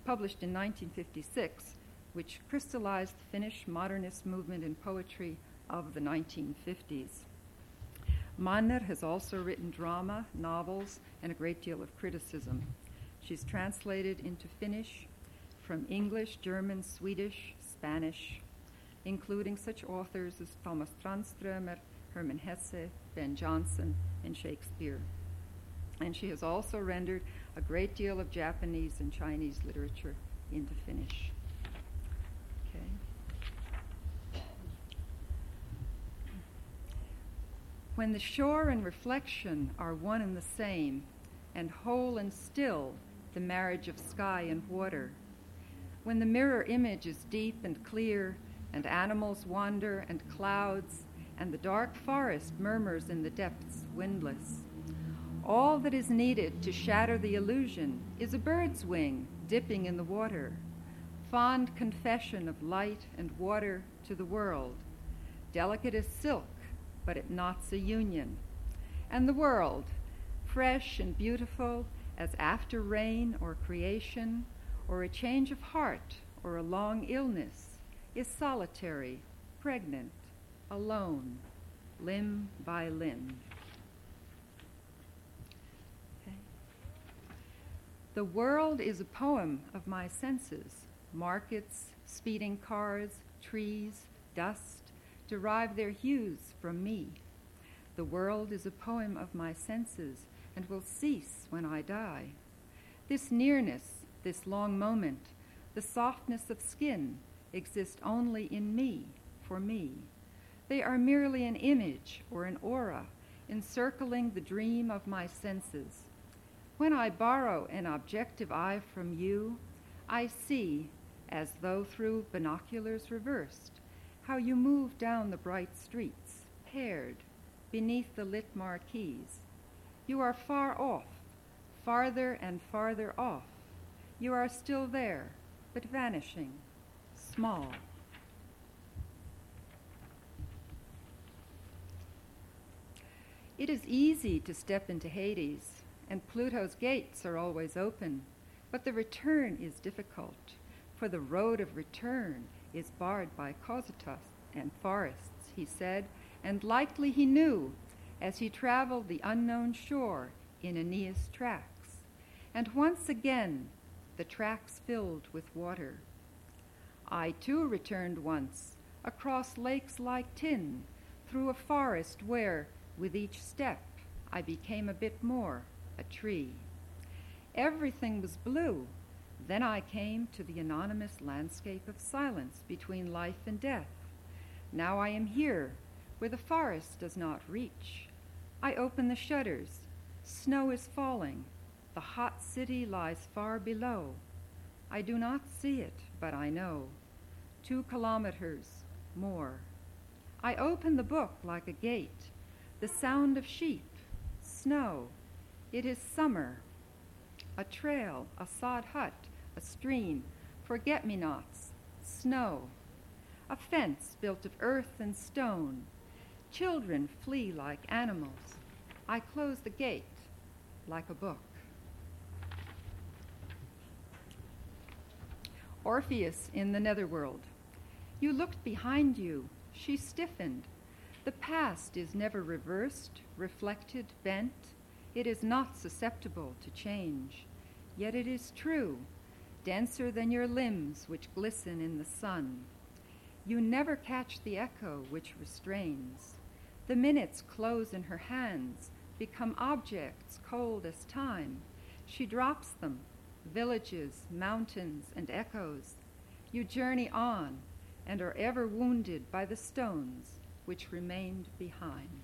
published in 1956, which crystallized the Finnish modernist movement in poetry of the 1950s. Manner has also written drama, novels, and a great deal of criticism. She's translated into Finnish from English, German, Swedish, Spanish, including such authors as Tomas Tranströmer, Hermann Hesse, Ben Jonson, and Shakespeare. And she has also rendered a great deal of Japanese and Chinese literature into Finnish. Okay. When the shore and reflection are one and the same, and whole and still the marriage of sky and water, when the mirror image is deep and clear, and animals wander, and clouds, and the dark forest murmurs in the depths windless. All that is needed to shatter the illusion is a bird's wing dipping in the water, fond confession of light and water to the world, delicate as silk, but it knots a union. And the world, fresh and beautiful as after rain or creation, or a change of heart or a long illness, is solitary, pregnant, alone, limb by limb. The world is a poem of my senses. Markets, speeding cars, trees, dust derive their hues from me. The world is a poem of my senses and will cease when I die. This nearness, this long moment, the softness of skin exist only in me, for me. They are merely an image or an aura encircling the dream of my senses. When I borrow an objective eye from you, I see, as though through binoculars reversed, how you move down the bright streets, paired, beneath the lit marquees. You are far off, farther and farther off. You are still there, but vanishing, small. It is easy to step into Hades, and Pluto's gates are always open, but the return is difficult, for the road of return is barred by Cocytus and forests, he said, and likely he knew as he traveled the unknown shore in Aeneas' tracks. And once again, the tracks filled with water. I too returned once, across lakes like tin, through a forest where, with each step, I became a bit more a tree. Everything was blue. Then I came to the anonymous landscape of silence between life and death. Now I am here, where the forest does not reach. I open the shutters. Snow is falling. The hot city lies far below. I do not see it, but I know. Two kilometers more. I open the book like a gate. The sound of sheep, snow. It is summer. A trail, a sod hut, a stream, forget me nots, snow. A fence built of earth and stone. Children flee like animals. I close the gate like a book. Orpheus in the netherworld. You looked behind you. She stiffened. The past is never reversed, reflected, bent. It is not susceptible to change. Yet it is true, denser than your limbs which glisten in the sun. You never catch the echo which restrains. The minutes close in her hands, become objects cold as time. She drops them, villages, mountains, and echoes. You journey on and are ever wounded by the stones which remained behind.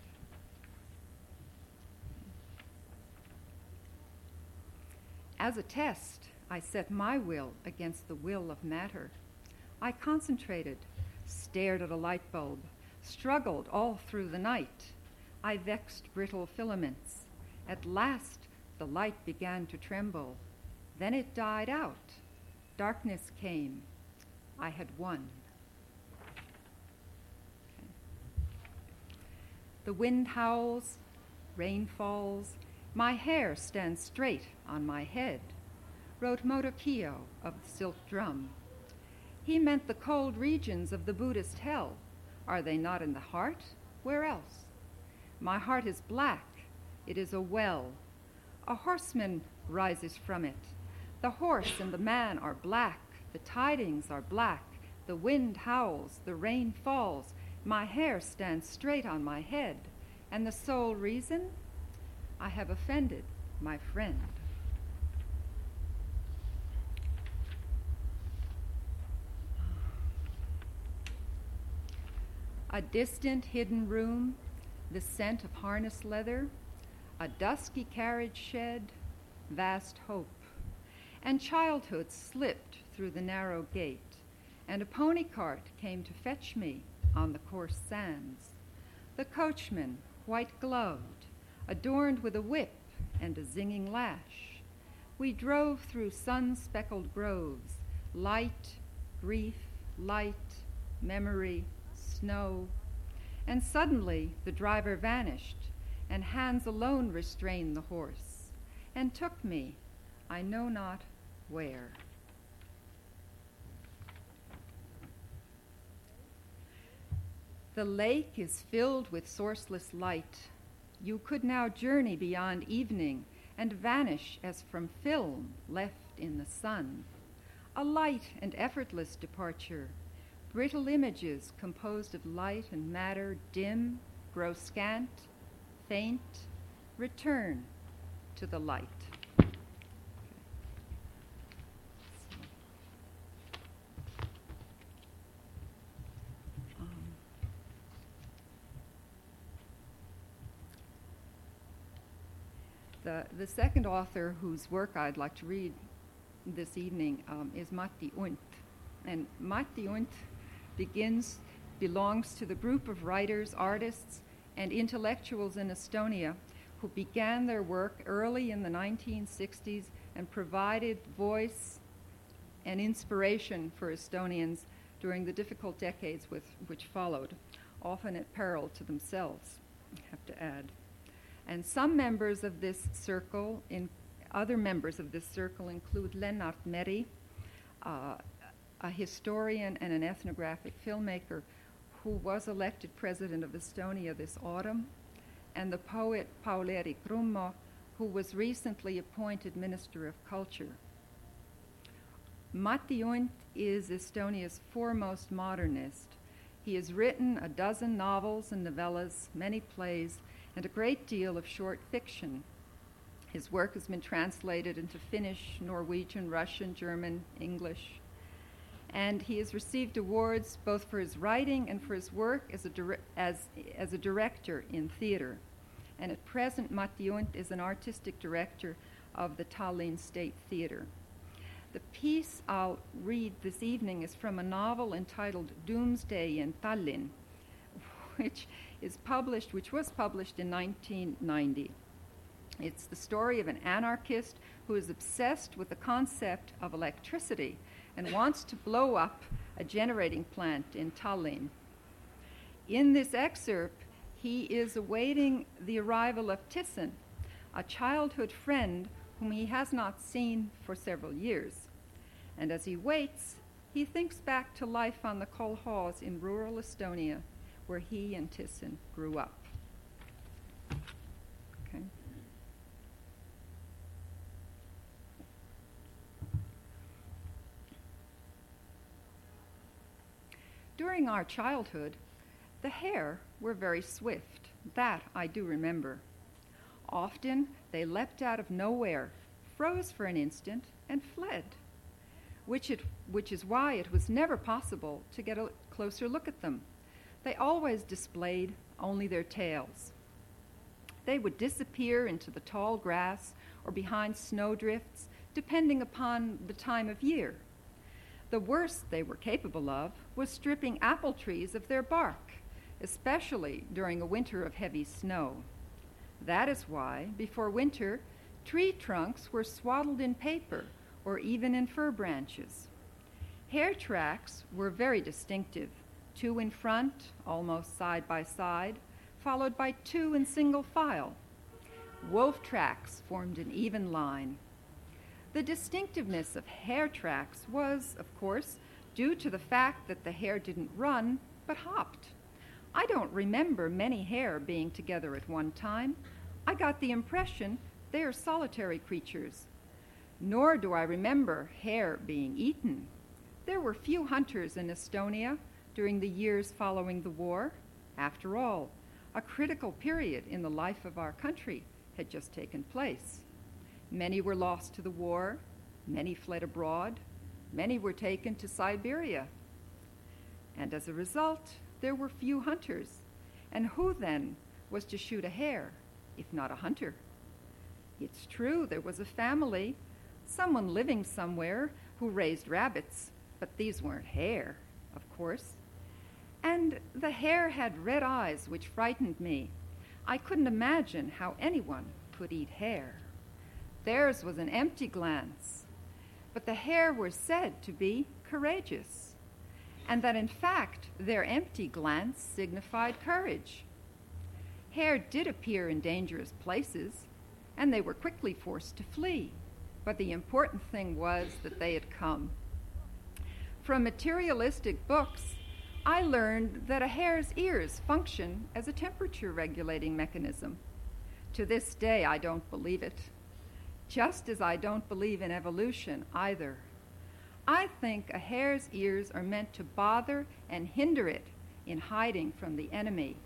As a test, I set my will against the will of matter. I concentrated, stared at a light bulb, struggled all through the night. I vexed brittle filaments. At last, the light began to tremble. Then it died out. Darkness came. I had won. Okay. The wind howls, rain falls, my hair stands straight on my head, wrote Motokiyo of the silk drum. He meant the cold regions of the Buddhist hell. Are they not in the heart? Where else? My heart is black. It is a well. A horseman rises from it. The horse and the man are black. The tidings are black. The wind howls. The rain falls. My hair stands straight on my head. And the sole reason? I have offended my friend. A distant hidden room, the scent of harness leather, a dusky carriage shed, vast hope. And childhood slipped through the narrow gate, and a pony cart came to fetch me on the coarse sands. The coachman, white gloved, adorned with a whip and a zinging lash. We drove through sun speckled groves, light, grief, light, memory, snow. And suddenly the driver vanished, and hands alone restrained the horse, and took me, I know not where. The lake is filled with sourceless light. You could now journey beyond evening and vanish as from film left in the sun. A light and effortless departure. Brittle images composed of light and matter dim, grow scant, faint, return to the light. Um, The, the second author whose work I'd like to read this evening um, is Mati Unt. And Mati Unt begins, belongs to the group of writers, artists, and intellectuals in Estonia who began their work early in the 1960s and provided voice and inspiration for Estonians during the difficult decades with, which followed, often at peril to themselves, I have to add. And some members of this circle, in, other members of this circle include Lennart Meri, uh, a historian and an ethnographic filmmaker who was elected president of Estonia this autumn, and the poet Paul-Eerik Rummo, who was recently appointed Minister of Culture. Mati Unt is Estonia's foremost modernist. He has written a dozen novels and novellas, many plays, and a great deal of short fiction. His work has been translated into Finnish, Norwegian, Russian, German, English, and he has received awards both for his writing and for his work as a, dire- as, as a director in theater. And at present, Mati Unt is an artistic director of the Tallinn State Theater. The piece I'll read this evening is from a novel entitled Doomsday in Tallinn, which is published, which was published in 1990. It's the story of an anarchist who is obsessed with the concept of electricity and wants to blow up a generating plant in Tallinn. In this excerpt, he is awaiting the arrival of Tissin, a childhood friend whom he has not seen for several years. And as he waits, he thinks back to life on the kolkhoz in rural Estonia, where he and Tissin grew up. Okay. During our childhood, the hare were very swift. That I do remember. Often they leapt out of nowhere, froze for an instant, and fled, which, it, which is why it was never possible to get a closer look at them. They always displayed only their tails. They would disappear into the tall grass or behind snowdrifts, depending upon the time of year. The worst they were capable of was stripping apple trees of their bark, especially during a winter of heavy snow. That is why, before winter, tree trunks were swaddled in paper or even in fir branches. Hare tracks were very distinctive two in front, almost side by side, followed by two in single file. Wolf tracks formed an even line. The distinctiveness of hare tracks was, of course, due to the fact that the hare didn't run, but hopped. I don't remember many hare being together at one time. I got the impression they are solitary creatures. Nor do I remember hare being eaten. There were few hunters in Estonia during the years following the war. After all, a critical period in the life of our country had just taken place. Many were lost to the war, many fled abroad, many were taken to Siberia. And as a result, there were few hunters. And who then was to shoot a hare, if not a hunter? It's true, there was a family, someone living somewhere, who raised rabbits, but these weren't hare, of course. And the hare had red eyes, which frightened me. I couldn't imagine how anyone could eat hare. Theirs was an empty glance, but the hare were said to be courageous, and that in fact their empty glance signified courage. Hare did appear in dangerous places, and they were quickly forced to flee, but the important thing was that they had come. From materialistic books, I learned that a hare's ears function as a temperature regulating mechanism. To this day, I don't believe it. just as I don't believe in evolution either. I think a hare's ears are meant to bother and hinder it in hiding from the enemy.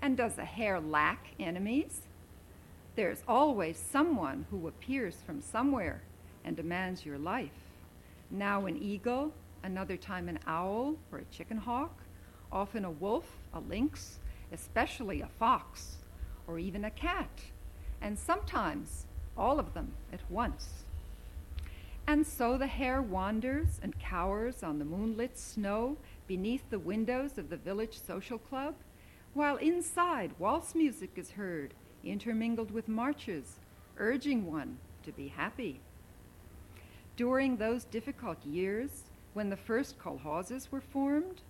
And does a hare lack enemies? There's always someone who appears from somewhere and demands your life. Now an eagle, another time an owl or a chicken hawk, often a wolf, a lynx, especially a fox, or even a cat, and sometimes all of them at once. And so the hare wanders and cowers on the moonlit snow beneath the windows of the village social club, while inside waltz music is heard, intermingled with marches, urging one to be happy. During those difficult years, when the first kolhozes were formed,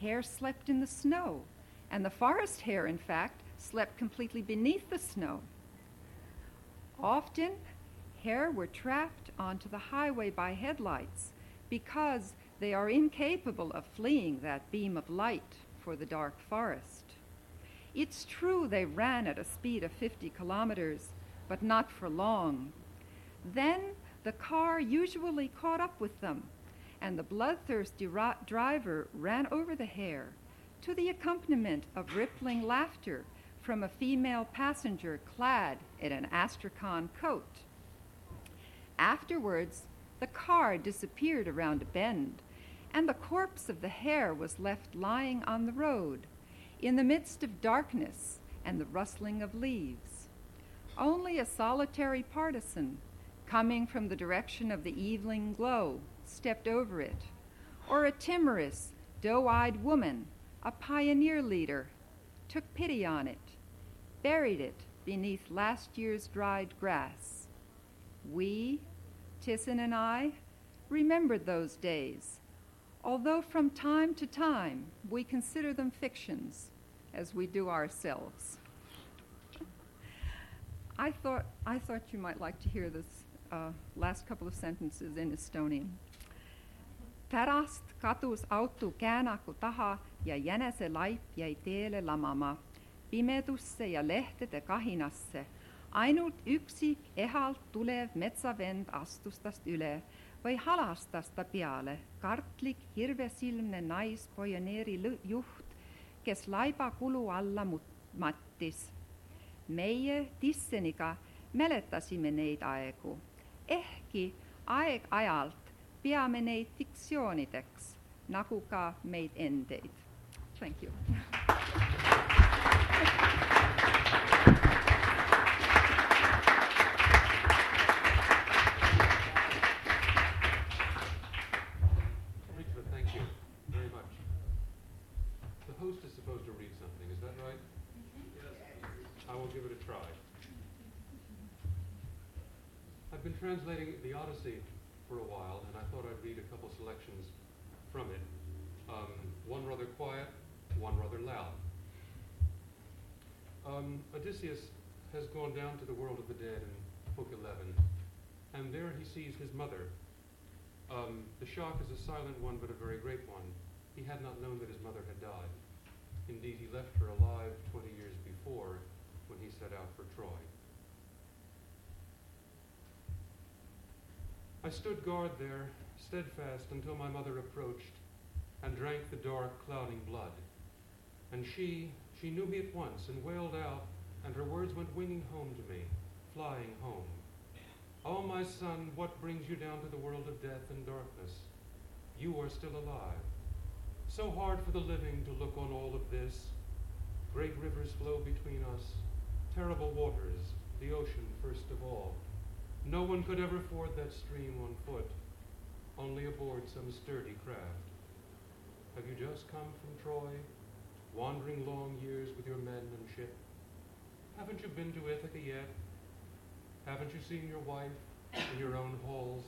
hare slept in the snow, and the forest hare, in fact, slept completely beneath the snow. Often, hare were trapped onto the highway by headlights because they are incapable of fleeing that beam of light for the dark forest. It's true they ran at a speed of 50 kilometers, but not for long. Then the car usually caught up with them, and the bloodthirsty driver ran over the hare to the accompaniment of rippling laughter from a female passenger clad in an astrakhan coat. Afterwards, the car disappeared around a bend, and the corpse of the hare was left lying on the road in the midst of darkness and the rustling of leaves. Only a solitary partisan, coming from the direction of the evening glow, stepped over it, or a timorous, doe eyed woman, a pioneer leader, took pity on it, buried it beneath last year's dried grass. We, Tissen and I, remembered those days, although from time to time we consider them fictions, as we do ourselves. I thought, I thought you might like to hear this uh, last couple of sentences in Estonian. Pärast kadus auto käänaku taha ja jänese laip jäi teele lamama, pimedusse ja lehtede kahinasse. ainult üksik ehalt tulev metsavend astus tast üle või halastas ta peale, kartlik hirvesilmne naispioneeri juht, kes laiba kulu alla mattis. meie Tisseniga mäletasime neid aegu, ehkki aeg-ajalt peame neid diktsioonideks, nagu ka meid endeid. Thank you. Ritva, thank you very much. The host is supposed to read something, is that right? I will give it a try. I've been translating the Odyssey for a while, and I thought I'd read a couple selections from it. Um, one rather quiet, one rather loud. Um, Odysseus has gone down to the world of the dead in Book 11, and there he sees his mother. Um, the shock is a silent one, but a very great one. He had not known that his mother had died. Indeed, he left her alive 20 years before when he set out for Troy. I stood guard there, steadfast, until my mother approached and drank the dark, clouding blood. And she, she knew me at once and wailed out, and her words went winging home to me, flying home. Oh, my son, what brings you down to the world of death and darkness? You are still alive. So hard for the living to look on all of this. Great rivers flow between us, terrible waters, the ocean first of all. No one could ever ford that stream on foot, only aboard some sturdy craft. Have you just come from Troy, wandering long years with your men and ship? Haven't you been to Ithaca yet? Haven't you seen your wife in your own halls?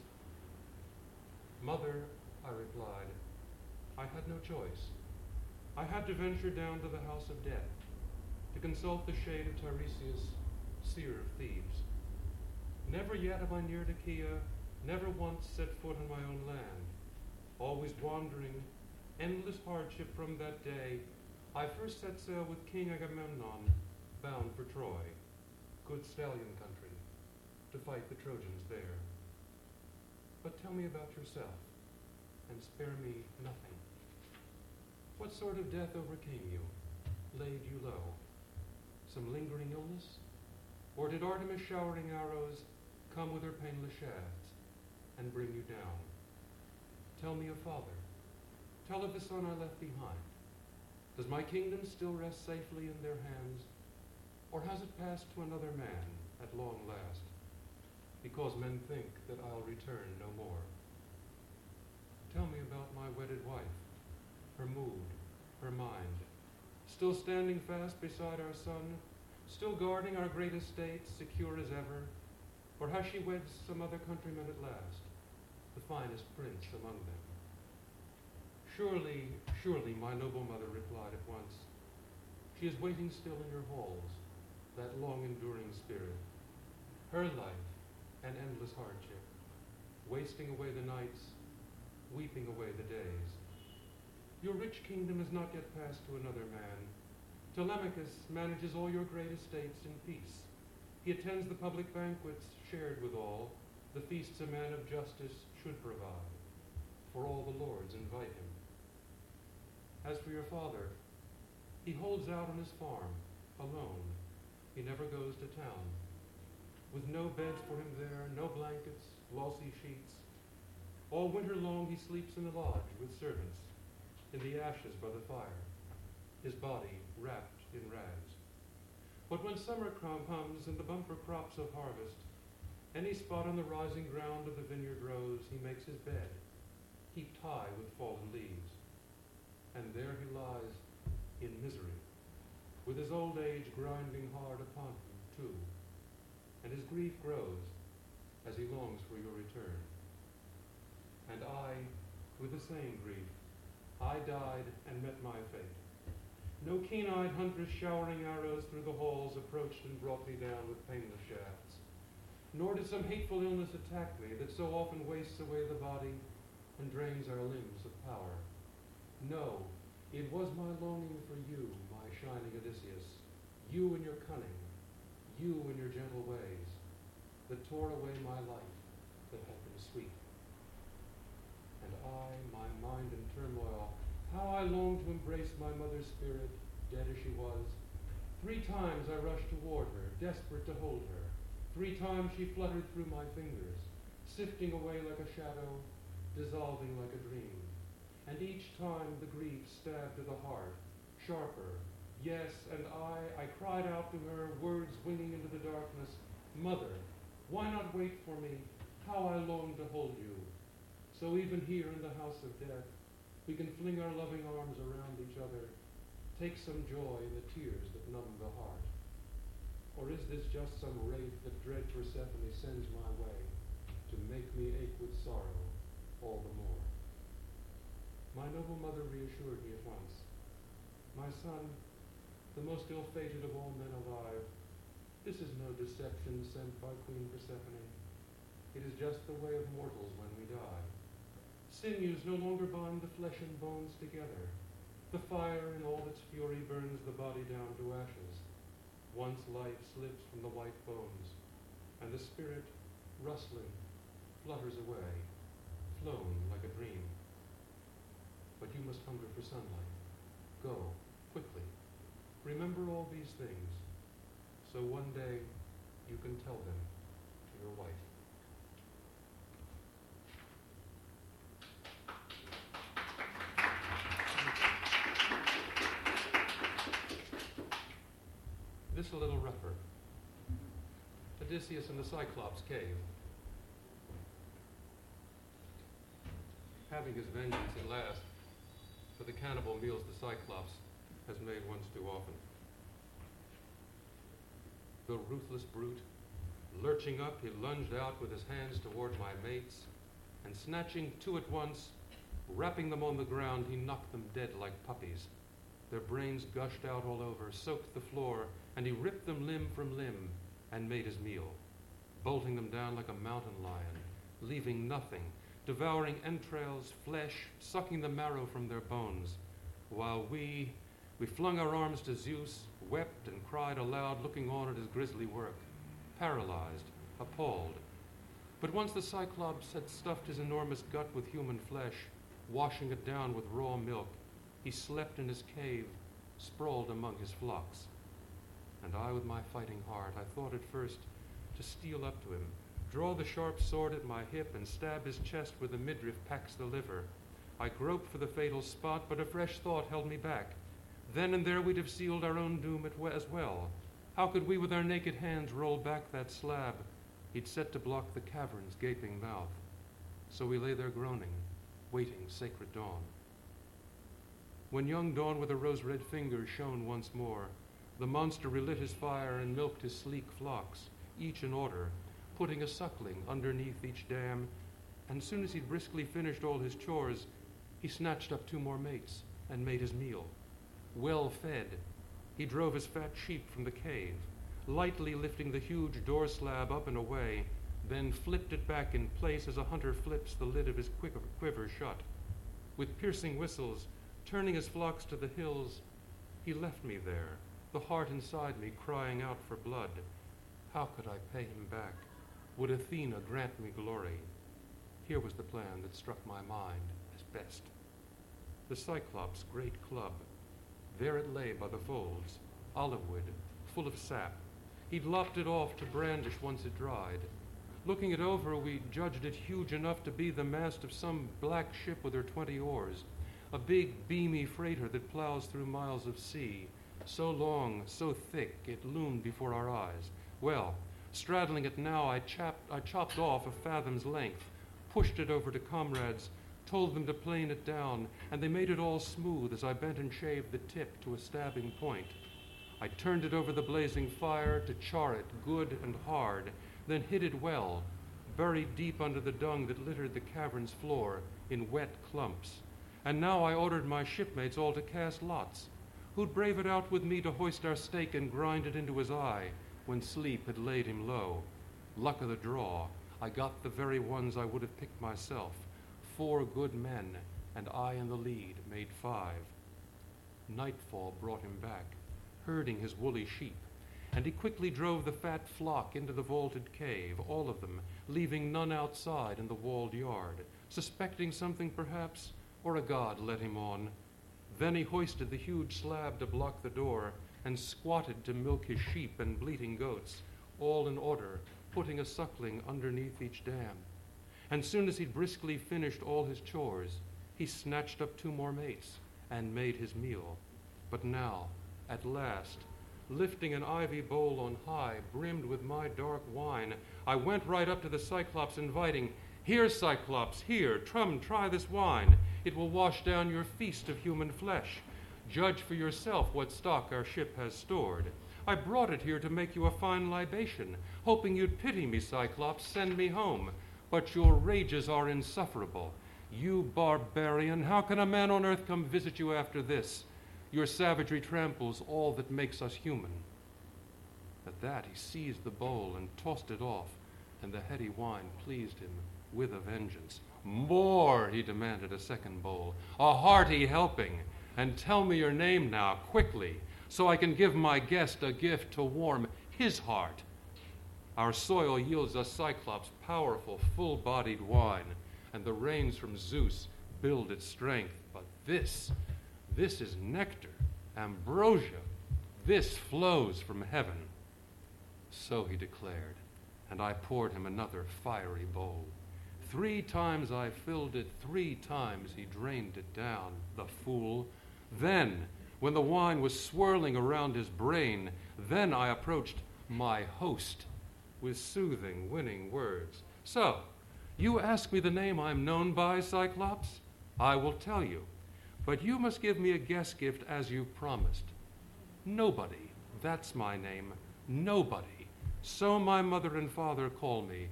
Mother, I replied, I had no choice. I had to venture down to the house of death, to consult the shade of Tiresias, seer of Thebes. Never yet have I neared Achaia, never once set foot on my own land. Always wandering, endless hardship from that day, I first set sail with King Agamemnon, bound for Troy, good stallion country. to fight the Trojans there. But tell me about yourself, and spare me nothing. What sort of death overcame you, laid you low? Some lingering illness? Or did Artemis showering arrows come with her painless shafts and bring you down? Tell me of father. Tell of the son I left behind. Does my kingdom still rest safely in their hands? Or has it passed to another man at long last? Because men think that I'll return no more. Tell me about my wedded wife, her mood, her mind. Still standing fast beside our son, still guarding our great estate, secure as ever? Or has she wed some other countryman at last, the finest prince among them? Surely, surely, my noble mother replied at once. She is waiting still in your halls, that long-enduring spirit. Her life, an endless hardship, wasting away the nights, weeping away the days. Your rich kingdom is not yet passed to another man. Telemachus manages all your great estates in peace. He attends the public banquets shared with all, the feasts a man of justice should provide, for all the lords invite him. As for your father, he holds out on his farm, alone. He never goes to town. With no beds for him there, no blankets, glossy sheets. All winter long he sleeps in the lodge with servants, in the ashes by the fire, his body wrapped in rags. But when summer comes and the bumper crops of harvest, any spot on the rising ground of the vineyard grows, he makes his bed, heaped high with fallen leaves and there he lies in misery, with his old age grinding hard upon him, too. And his grief grows as he longs for your return. And I, with the same grief, I died and met my fate. No keen-eyed hunters showering arrows through the halls approached and brought me down with painless shafts. Nor did some hateful illness attack me that so often wastes away the body and drains our limbs of power. No, it was my longing for you, my shining Odysseus, you and your cunning, you and your gentle ways, that tore away my life that had been sweet. And I, my mind in turmoil, how I longed to embrace my mother's spirit, dead as she was. Three times I rushed toward her, desperate to hold her. Three times she fluttered through my fingers, sifting away like a shadow, dissolving like a dream. And each time the grief stabbed to the heart, sharper. Yes, and I, I cried out to her, words winging into the darkness, Mother, why not wait for me? How I long to hold you. So even here in the house of death, we can fling our loving arms around each other, take some joy in the tears that numb the heart. Or is this just some wraith that dread Persephone sends my way to make me ache with sorrow all the more? My noble mother reassured me at once. My son, the most ill-fated of all men alive, this is no deception sent by Queen Persephone. It is just the way of mortals when we die. Sinews no longer bind the flesh and bones together. The fire in all its fury burns the body down to ashes. Once life slips from the white bones, and the spirit, rustling, flutters away, flown like a dream but you must hunger for sunlight. Go, quickly. Remember all these things, so one day you can tell them to your wife. This a little rougher. Odysseus in the Cyclops cave. Having his vengeance at last, for the cannibal meals the Cyclops has made once too often. The ruthless brute, lurching up, he lunged out with his hands toward my mates, and snatching two at once, rapping them on the ground, he knocked them dead like puppies. Their brains gushed out all over, soaked the floor, and he ripped them limb from limb and made his meal, bolting them down like a mountain lion, leaving nothing devouring entrails, flesh, sucking the marrow from their bones, while we, we flung our arms to Zeus, wept and cried aloud, looking on at his grisly work, paralyzed, appalled. But once the Cyclops had stuffed his enormous gut with human flesh, washing it down with raw milk, he slept in his cave, sprawled among his flocks. And I, with my fighting heart, I thought at first to steal up to him, draw the sharp sword at my hip, and stab his chest where the midriff packs the liver. I groped for the fatal spot, but a fresh thought held me back. Then and there we'd have sealed our own doom as well. How could we with our naked hands roll back that slab he'd set to block the cavern's gaping mouth? So we lay there groaning, waiting sacred dawn. When young dawn with a rose red finger shone once more, the monster relit his fire and milked his sleek flocks, each in order, putting a suckling underneath each dam, and soon as he'd briskly finished all his chores, he snatched up two more mates and made his meal. Well fed, he drove his fat sheep from the cave, lightly lifting the huge door slab up and away, then flipped it back in place as a hunter flips the lid of his quiver, shut. With piercing whistles, turning his flocks to the hills, he left me there, the heart inside me crying out for blood. How could I pay him back? Would Athena grant me glory? Here was the plan that struck my mind as best. The Cyclops' great club. There it lay by the folds, olive wood, full of sap. He'd lopped it off to brandish once it dried. Looking it over, we judged it huge enough to be the mast of some black ship with her twenty oars, a big, beamy freighter that plows through miles of sea, so long, so thick, it loomed before our eyes. Well, straddling it now, I, chapped, I chopped off a fathom's length, pushed it over to comrades, told them to plane it down, and they made it all smooth as I bent and shaved the tip to a stabbing point. I turned it over the blazing fire to char it good and hard, then hid it well, buried deep under the dung that littered the cavern's floor in wet clumps. And now I ordered my shipmates all to cast lots. Who'd brave it out with me to hoist our stake and grind it into his eye when sleep had laid him low? Luck of the draw, I got the very ones I would have picked myself. Four good men, and I in the lead made five. Nightfall brought him back, herding his woolly sheep and he quickly drove the fat flock into the vaulted cave, all of them, leaving none outside in the walled yard, suspecting something perhaps, or a god led him on. Then he hoisted the huge slab to block the door, and squatted to milk his sheep and bleating goats, all in order, putting a suckling underneath each dam. And soon as he'd briskly finished all his chores, he snatched up two more mates and made his meal. But now, at last, lifting an ivy bowl on high, brimmed with my dark wine, I went right up to the Cyclops, inviting, Here, Cyclops, here, Trum, try this wine. It will wash down your feast of human flesh. Judge for yourself what stock our ship has stored. I brought it here to make you a fine libation, hoping you'd pity me, Cyclops, send me home. But your rages are insufferable. You barbarian, how can a man on earth come visit you after this? Your savagery tramples all that makes us human. At that he seized the bowl and tossed it off, and the heady wine pleased him with a vengeance. More, he demanded a second bowl, a hearty helping, and tell me your name now, quickly, so I can give my guest a gift to warm his heart. Our soil yields us Cyclops powerful, full bodied wine, and the rains from Zeus build its strength. But this, this is nectar, ambrosia. This flows from heaven. So he declared, and I poured him another fiery bowl. Three times I filled it, three times he drained it down, the fool. Then, when the wine was swirling around his brain, then I approached my host with soothing, winning words. So, you ask me the name I'm known by, Cyclops? I will tell you. But you must give me a guest gift as you promised. Nobody, that's my name. Nobody. So my mother and father call me,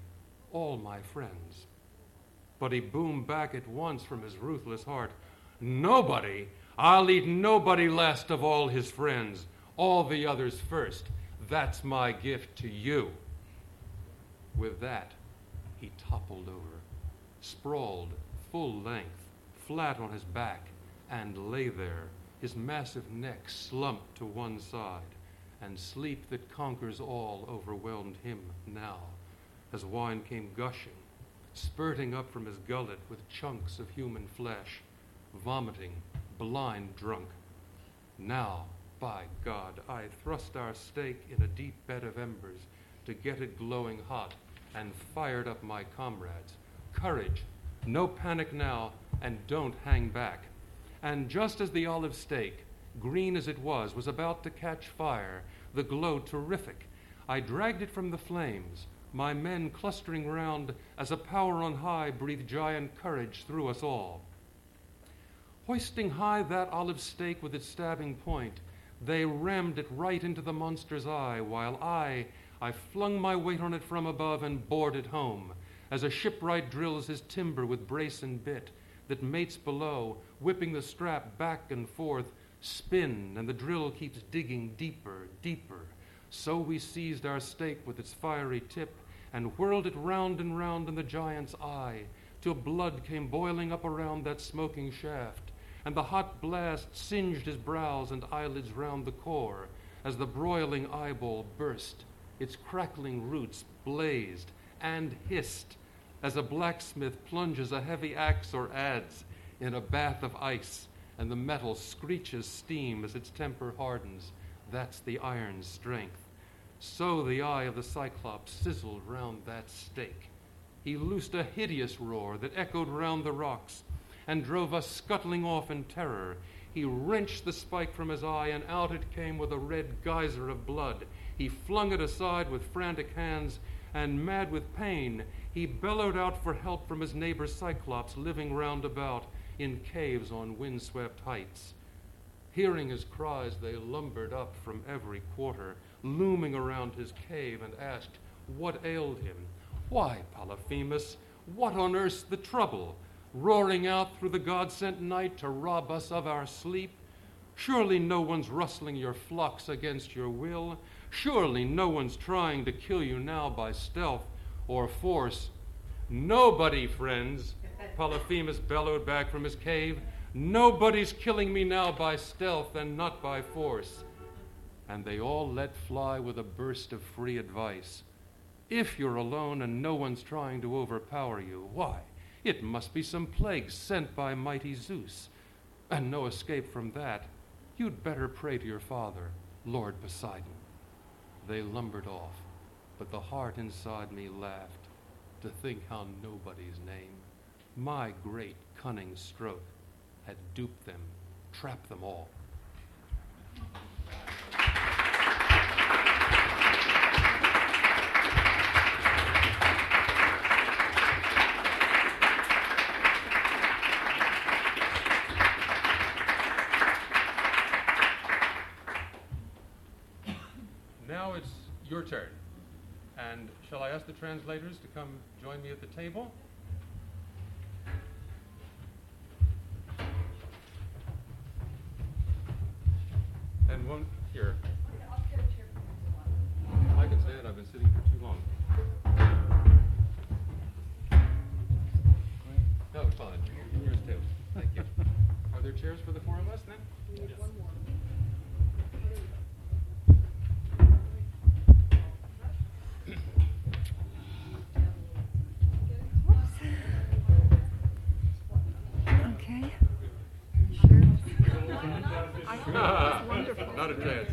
all my friends. But he boomed back at once from his ruthless heart Nobody! I'll eat nobody last of all his friends, all the others first. That's my gift to you. With that, he toppled over, sprawled full length, flat on his back, and lay there, his massive neck slumped to one side, and sleep that conquers all overwhelmed him now. as wine came gushing, spurting up from his gullet with chunks of human flesh, vomiting, blind drunk. Now, by God, I thrust our stake in a deep bed of embers to get it glowing hot and fired up my comrades. Courage, no panic now, and don't hang back. And just as the olive stake, green as it was, was about to catch fire, the glow terrific, I dragged it from the flames, my men clustering round as a power on high breathed giant courage through us all. Hoisting high that olive stake with its stabbing point, they rammed it right into the monster's eye, while I, I flung my weight on it from above and bored it home, as a shipwright drills his timber with brace and bit, that mates below, whipping the strap back and forth, spin, and the drill keeps digging deeper, deeper. So we seized our stake with its fiery tip and whirled it round and round in the giant's eye, till blood came boiling up around that smoking shaft, and the hot blast singed his brows and eyelids round the core as the broiling eyeball burst. Its crackling roots blazed and hissed as a blacksmith plunges a heavy axe or adze in a bath of ice, and the metal screeches steam as its temper hardens. That's the iron's strength. So the eye of the Cyclops sizzled round that stake. He loosed a hideous roar that echoed round the rocks and drove us scuttling off in terror. He wrenched the spike from his eye, and out it came with a red geyser of blood. He flung it aside with frantic hands, and mad with pain, he bellowed out for help from his neighbor Cyclops living round about in caves on windswept heights. Hearing his cries, they lumbered up from every quarter, looming around his cave, and asked what ailed him. Why, Polyphemus, what on earth's the trouble? Roaring out through the God sent night to rob us of our sleep? Surely no one's rustling your flocks against your will. Surely no one's trying to kill you now by stealth or force. Nobody, friends, *laughs* Polyphemus bellowed back from his cave. Nobody's killing me now by stealth and not by force. And they all let fly with a burst of free advice. If you're alone and no one's trying to overpower you, why, it must be some plague sent by mighty Zeus. And no escape from that. You'd better pray to your father, Lord Poseidon. They lumbered off, but the heart inside me laughed to think how nobody's name, my great cunning stroke, had duped them, trapped them all. Your turn. And shall I ask the translators to come join me at the table? I thought it was wonderful. Not a chance.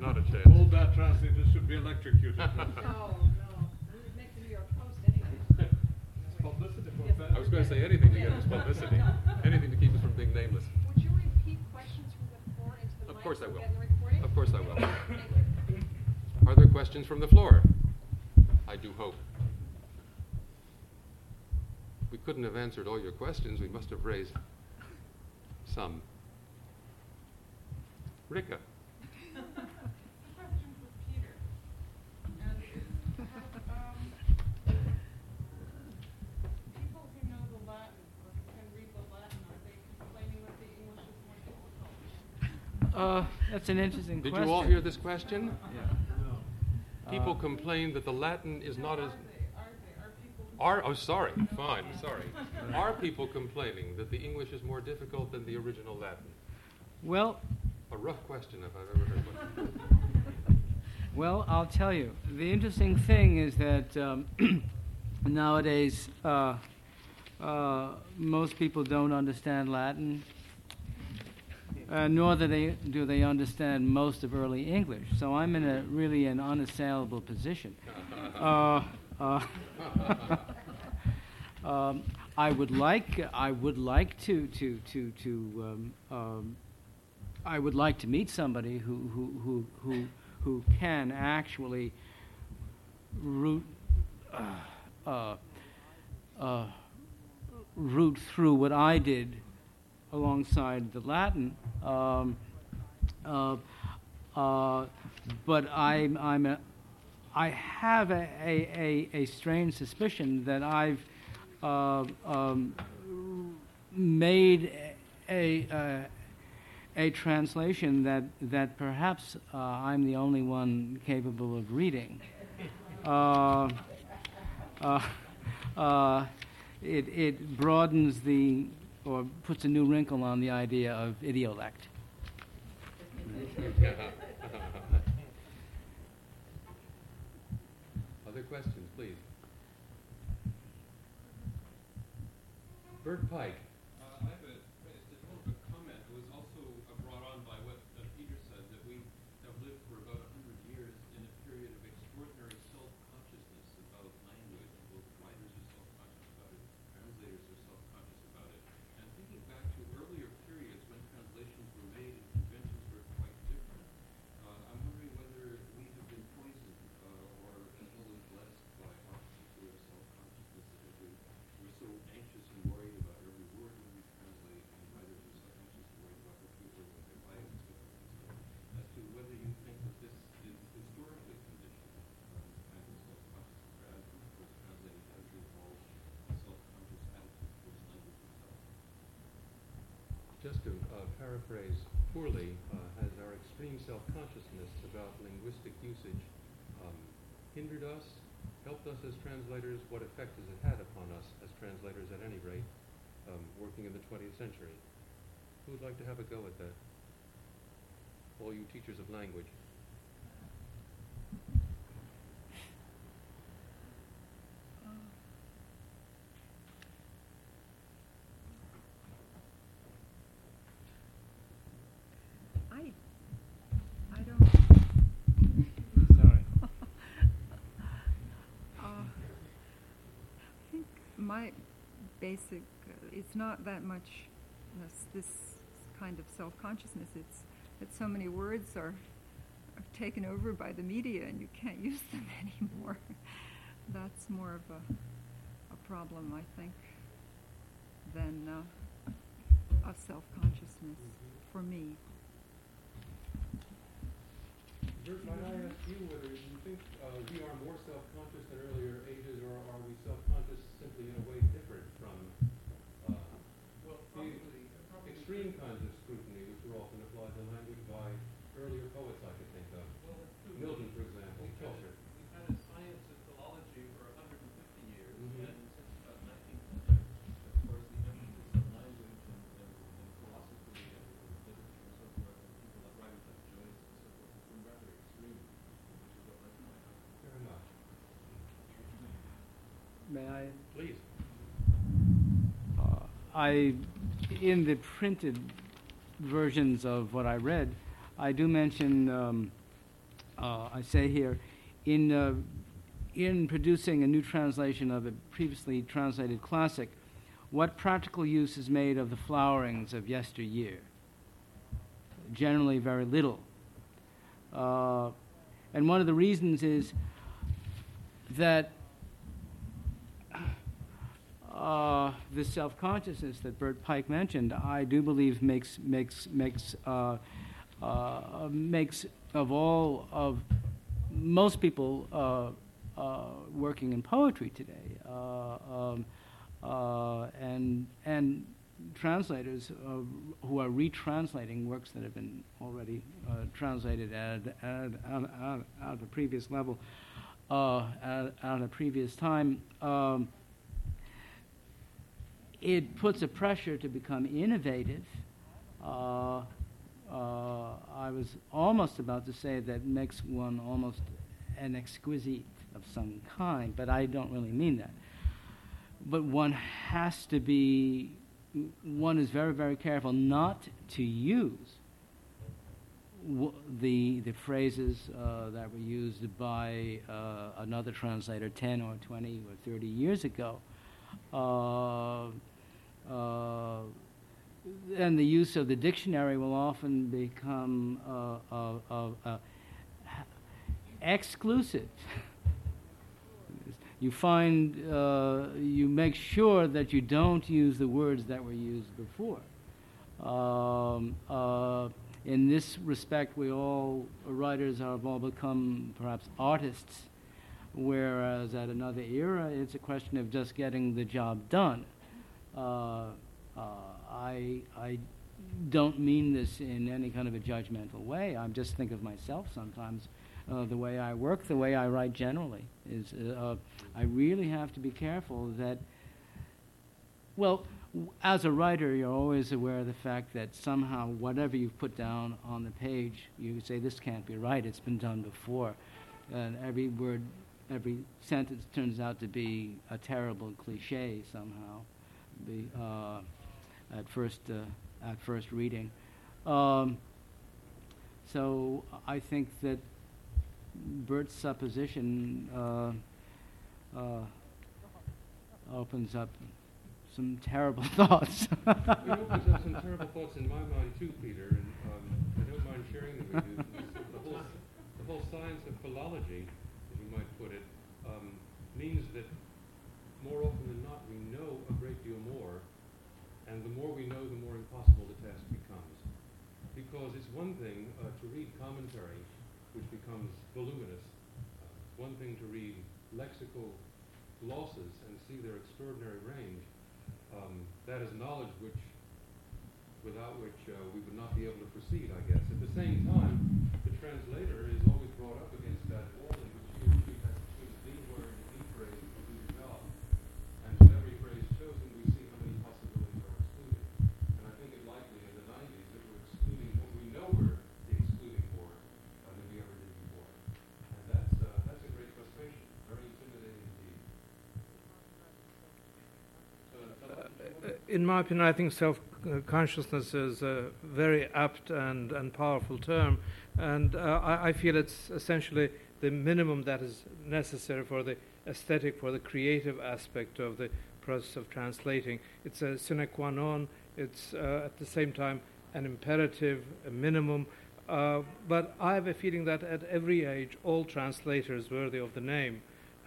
Not a chance. Hold that translator should be electrocuted. No, *laughs* oh, no. We would make the New York Post anyway. Publicity for that. I was going to say anything to get us publicity, *laughs* anything to keep us from being nameless. Would you repeat questions from the floor into the Of mic? course I will. get in the recording? Of course I will. Are there questions from the floor? I do hope. We couldn't have answered all your questions. We must have raised some. Rika. Question for Peter. And have, um, people who know the Latin or can read the Latin, are they complaining that the English is more difficult? Uh, that's an interesting question. Did question. you all hear this question? Yeah. People Uh, complain that the Latin is not Are as. they, are they, are people? Are, oh, sorry, fine, sorry. *laughs* Are people complaining that the English is more difficult than the original Latin? Well, A rough question if I've ever heard one. *laughs* Well, I'll tell you. The interesting thing is that um, *clears throat* nowadays uh, uh, most people don't understand Latin, uh, nor do they, do they understand most of early English. So I'm in a really an unassailable position. *laughs* Uh, uh, *laughs* um, I would like I would like to to to to um, um, I would like to meet somebody who who who who, who can actually root uh, uh, uh, root through what I did alongside the Latin. Um, uh, uh, but I'm I'm a, I have a, a, a, a strange suspicion that I've uh, um, made a, a, a translation that, that perhaps uh, I'm the only one capable of reading. Uh, uh, uh, it, it broadens the, or puts a new wrinkle on the idea of idiolect. *laughs* Other questions, please? Bert Pike. Uh, I have a, it's more of a comment. It was also uh, brought on by what uh, Peter said, that we have lived for about 100 years in a period of extraordinary self-consciousness about language. Both writers are self-conscious about it, translators are self-conscious about it. And thinking back to earlier periods when translations were made and conventions were quite different, uh, I'm wondering whether we have been poisoned uh, or as well as blessed by our particular self-consciousness that we, we're so anxious and worried about every word when we translate, and writers are so anxious and worried about what people when they write and stuff like that. As to whether you think that this is historically conditioned, um, kind of self-conscious attitude towards translating as evolved a self-conscious attitude towards language itself. Just to uh, paraphrase poorly, uh, has our extreme self-consciousness about linguistic usage um, hindered us, helped us as translators? What effect has it had upon us as translators at any rate, um, working in the 20th century? Who would like to have a go at that? All you teachers of language. I, I don't. Sorry. Uh, I think my basic, uh, it's not that much this, this kind of self-consciousness. It's that so many words are, are taken over by the media and you can't *laughs* use them anymore. That's more of a, a problem, I think, than uh, of self-consciousness for me. Bert, might I ask you whether you think uh, we are more self-conscious than earlier ages, or are we self-conscious simply in a way different from uh, Well, the extreme kinds of scrutiny which were often applied to language by earlier poets I could think of? Well, that's true. Milton, for example, We've had, Chaucer. we've had a science of philology for 150 years, Mhm. and since about 1900, of course, the emphasis on language and, and, and philosophy and, and literature and so forth, and people like writers like Joyce and so forth, has been rather extreme, which is what led to my argument. Fair enough. May I? Please. Uh, I, in the printed versions of what I read, I do mention, um, uh, I say here, in, uh, in producing a new translation of a previously translated classic, what practical use is made of the flowerings of yesteryear? Generally, very little. Uh, and one of the reasons is that uh, the self-consciousness that Bert Pike mentioned, I do believe makes makes makes uh, uh, makes of all of most people uh, uh, working in poetry today, uh, um, and and translators who are retranslating works that have been already translated at, at, at, at, a previous level, at, at a previous time. Um, it puts a pressure to become innovative. Uh, uh, I was almost about to say that makes one almost an exquisite of some kind, but I don't really mean that. But one has to be, one is very, very careful not to use w- the, the phrases uh, that were used by uh, another translator 10 or 20 or 30 years ago. Uh, and the use of the dictionary will often become uh, uh, uh, uh, exclusive. *laughs* you find, you make sure that you don't use the words that were used before. Um, in this respect, we all, writers, have all become perhaps artists, whereas at another era, it's a question of just getting the job done. Uh, uh, I, I don't mean this in any kind of a judgmental way. I just think of myself sometimes. Uh, the way I work, the way I write generally, is uh, I really have to be careful that, well, w- as a writer, you're always aware of the fact that somehow whatever you've put down on the page, you say, this can't be right, it's been done before. And every word, every sentence turns out to be a terrible cliche somehow the, uh, at, first, uh, at first reading. Um, so I think that Bert's supposition uh, uh, opens up some terrible *laughs* thoughts. It opens up some terrible thoughts in my mind too, Peter, and um, I don't mind sharing them with you. the, whole, science of philology, as you might put it, um, means that more often than not we know a great deal more, and the more we know, the more impossible the task becomes. Because it's one thing uh, to read commentary, which becomes voluminous. Uh, it's one thing to read lexical glosses and see their extraordinary range. Um, that is knowledge which, without which uh, we would not be able to proceed, I guess. At the same time, the translator is always brought up against that wall in which he or she has to choose the word and the phrase to do the job. And with every phrase chosen, we see how many possibilities are excluded. And I think it likely in the 90s that we're excluding what we know we're excluding more uh, than we ever did before. And that's, uh, that's a great frustration, very intimidating indeed. So, Uh, in my opinion, I think self uh, consciousness is a very apt and, and powerful term, and uh, I, I feel it's essentially the minimum that is necessary for the aesthetic, for the creative aspect of the process of translating. It's a sine qua non, it's uh, at the same time an imperative, a minimum. Uh, but I have a feeling that at every age, all translators worthy of the name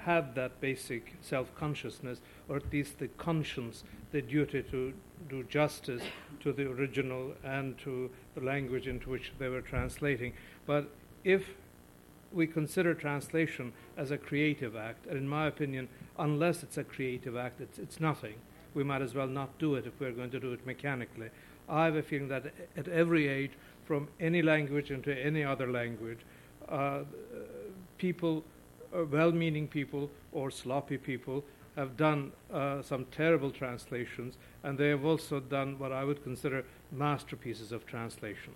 had that basic self consciousness, or at least the conscience, the duty to do justice to the original and to the language into which they were translating. But if we consider translation as a creative act, and in my opinion, unless it's a creative act, it's, it's nothing. We might as well not do it if we're going to do it mechanically. I have a feeling that at every age, from any language into any other language, uh, people, well meaning people or sloppy people, have done uh, some terrible translations, and they have also done what I would consider masterpieces of translations.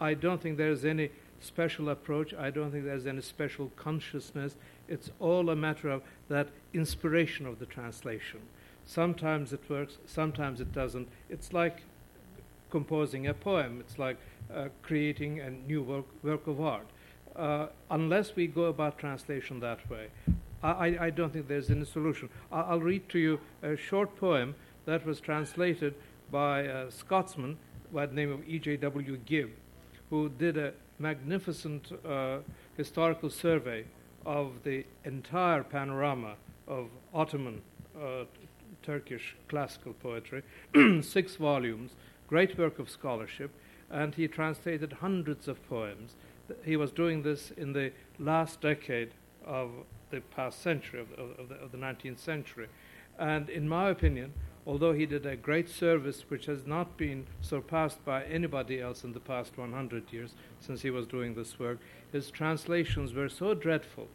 I don't think there's any special approach, I don't think there's any special consciousness. It's all a matter of that inspiration of the translation. Sometimes it works, sometimes it doesn't. It's like composing a poem, it's like uh, creating a new work, work of art. Uh, unless we go about translation that way, I, I, don't think there's any solution. I, I'll read to you a short poem that was translated by a Scotsman by the name of E.J.W. Gibb, who did a magnificent uh, historical survey of the entire panorama of Ottoman uh, Turkish classical poetry, *clears throat* six volumes, great work of scholarship, and he translated hundreds of poems. He was doing this in the last decade of the past century, of, of, the, of, the, 19th century. And in my opinion, although he did a great service which has not been surpassed by anybody else in the past 100 years since he was doing this work, his translations were so dreadful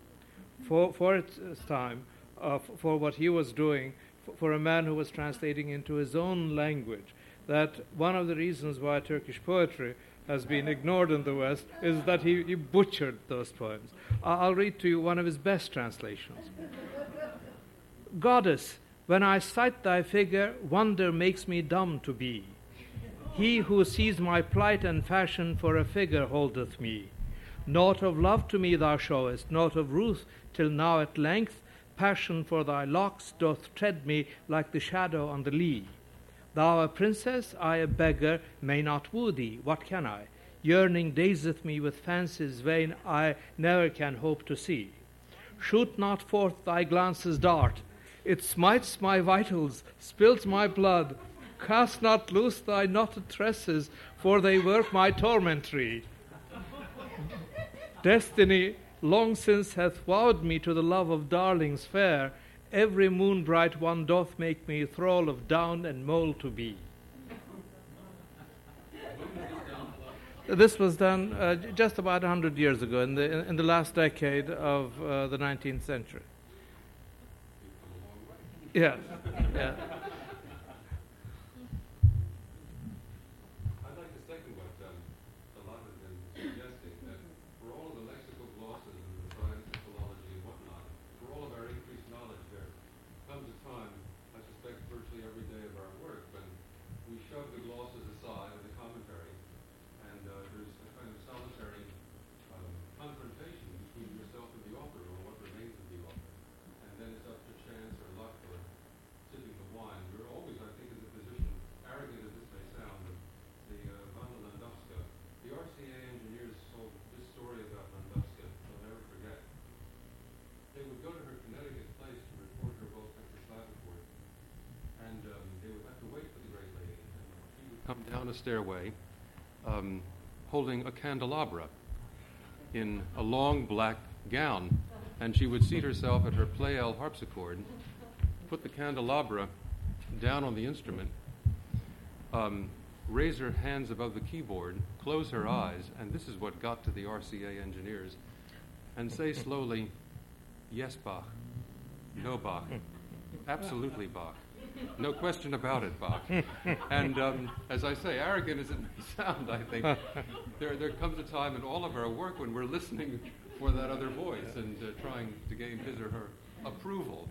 for, for its time, uh, for what he was doing, for, for a man who was translating into his own language, that one of the reasons why Turkish poetry has been ignored in the West is that he, he butchered those poems. I'll read to you one of his best translations. Goddess, when I sight thy figure, wonder makes me dumb to be. He who sees my plight and fashion for a figure holdeth me. Naught of love to me thou showest, naught of ruth, till now at length passion for thy locks doth tread me like the shadow on the lea. Thou a princess, I a beggar, may not woo thee, what can I? Yearning dazeth me with fancies vain, I never can hope to see. Shoot not forth thy glances dart, it smites my vitals, spills my blood. Cast not loose thy knotted tresses, for they work my tormentry. Destiny long since hath vowed me to the love of darlings fair. Every moon bright one doth make me thrall of down and mole to be. This was done uh, just about 100 years ago, in the, in the last decade of uh, the 19th century. Yeah, yeah. I'd like to second what um, Talat has been suggesting, that for all of the lexical glosses and the science of philology and whatnot, for all of our increased knowledge, there comes a time, I suspect virtually every day of our work, when we shove the glosses aside or the commentary, and uh, there's a kind of solitary um, confrontation between yourself and the author, or what remains of the author. And then it's up to chance or luck or sipping the wine. You're always, I think, in the position, arrogant as this may sound, of the uh, Wanda Landowska. The RCA engineers told this story about Landowska, I'll never forget. They would go to her Connecticut place to report her both Czechoslovakia, and um, they would have to wait for the great lady. And she a stairway um, holding a candelabra in a long black gown, and she would seat herself at her Pleyel harpsichord, put the candelabra down on the instrument, um, raise her hands above the keyboard, close her eyes, and this is what got to the RCA engineers, and say slowly, Yes, Bach. No, Bach. Absolutely, Bach. No question about it, Bach. *laughs* And um, as I say, arrogant as it may sound, I think there, there comes a time in all of our work when we're listening for that other voice and uh, trying to gain his or her approval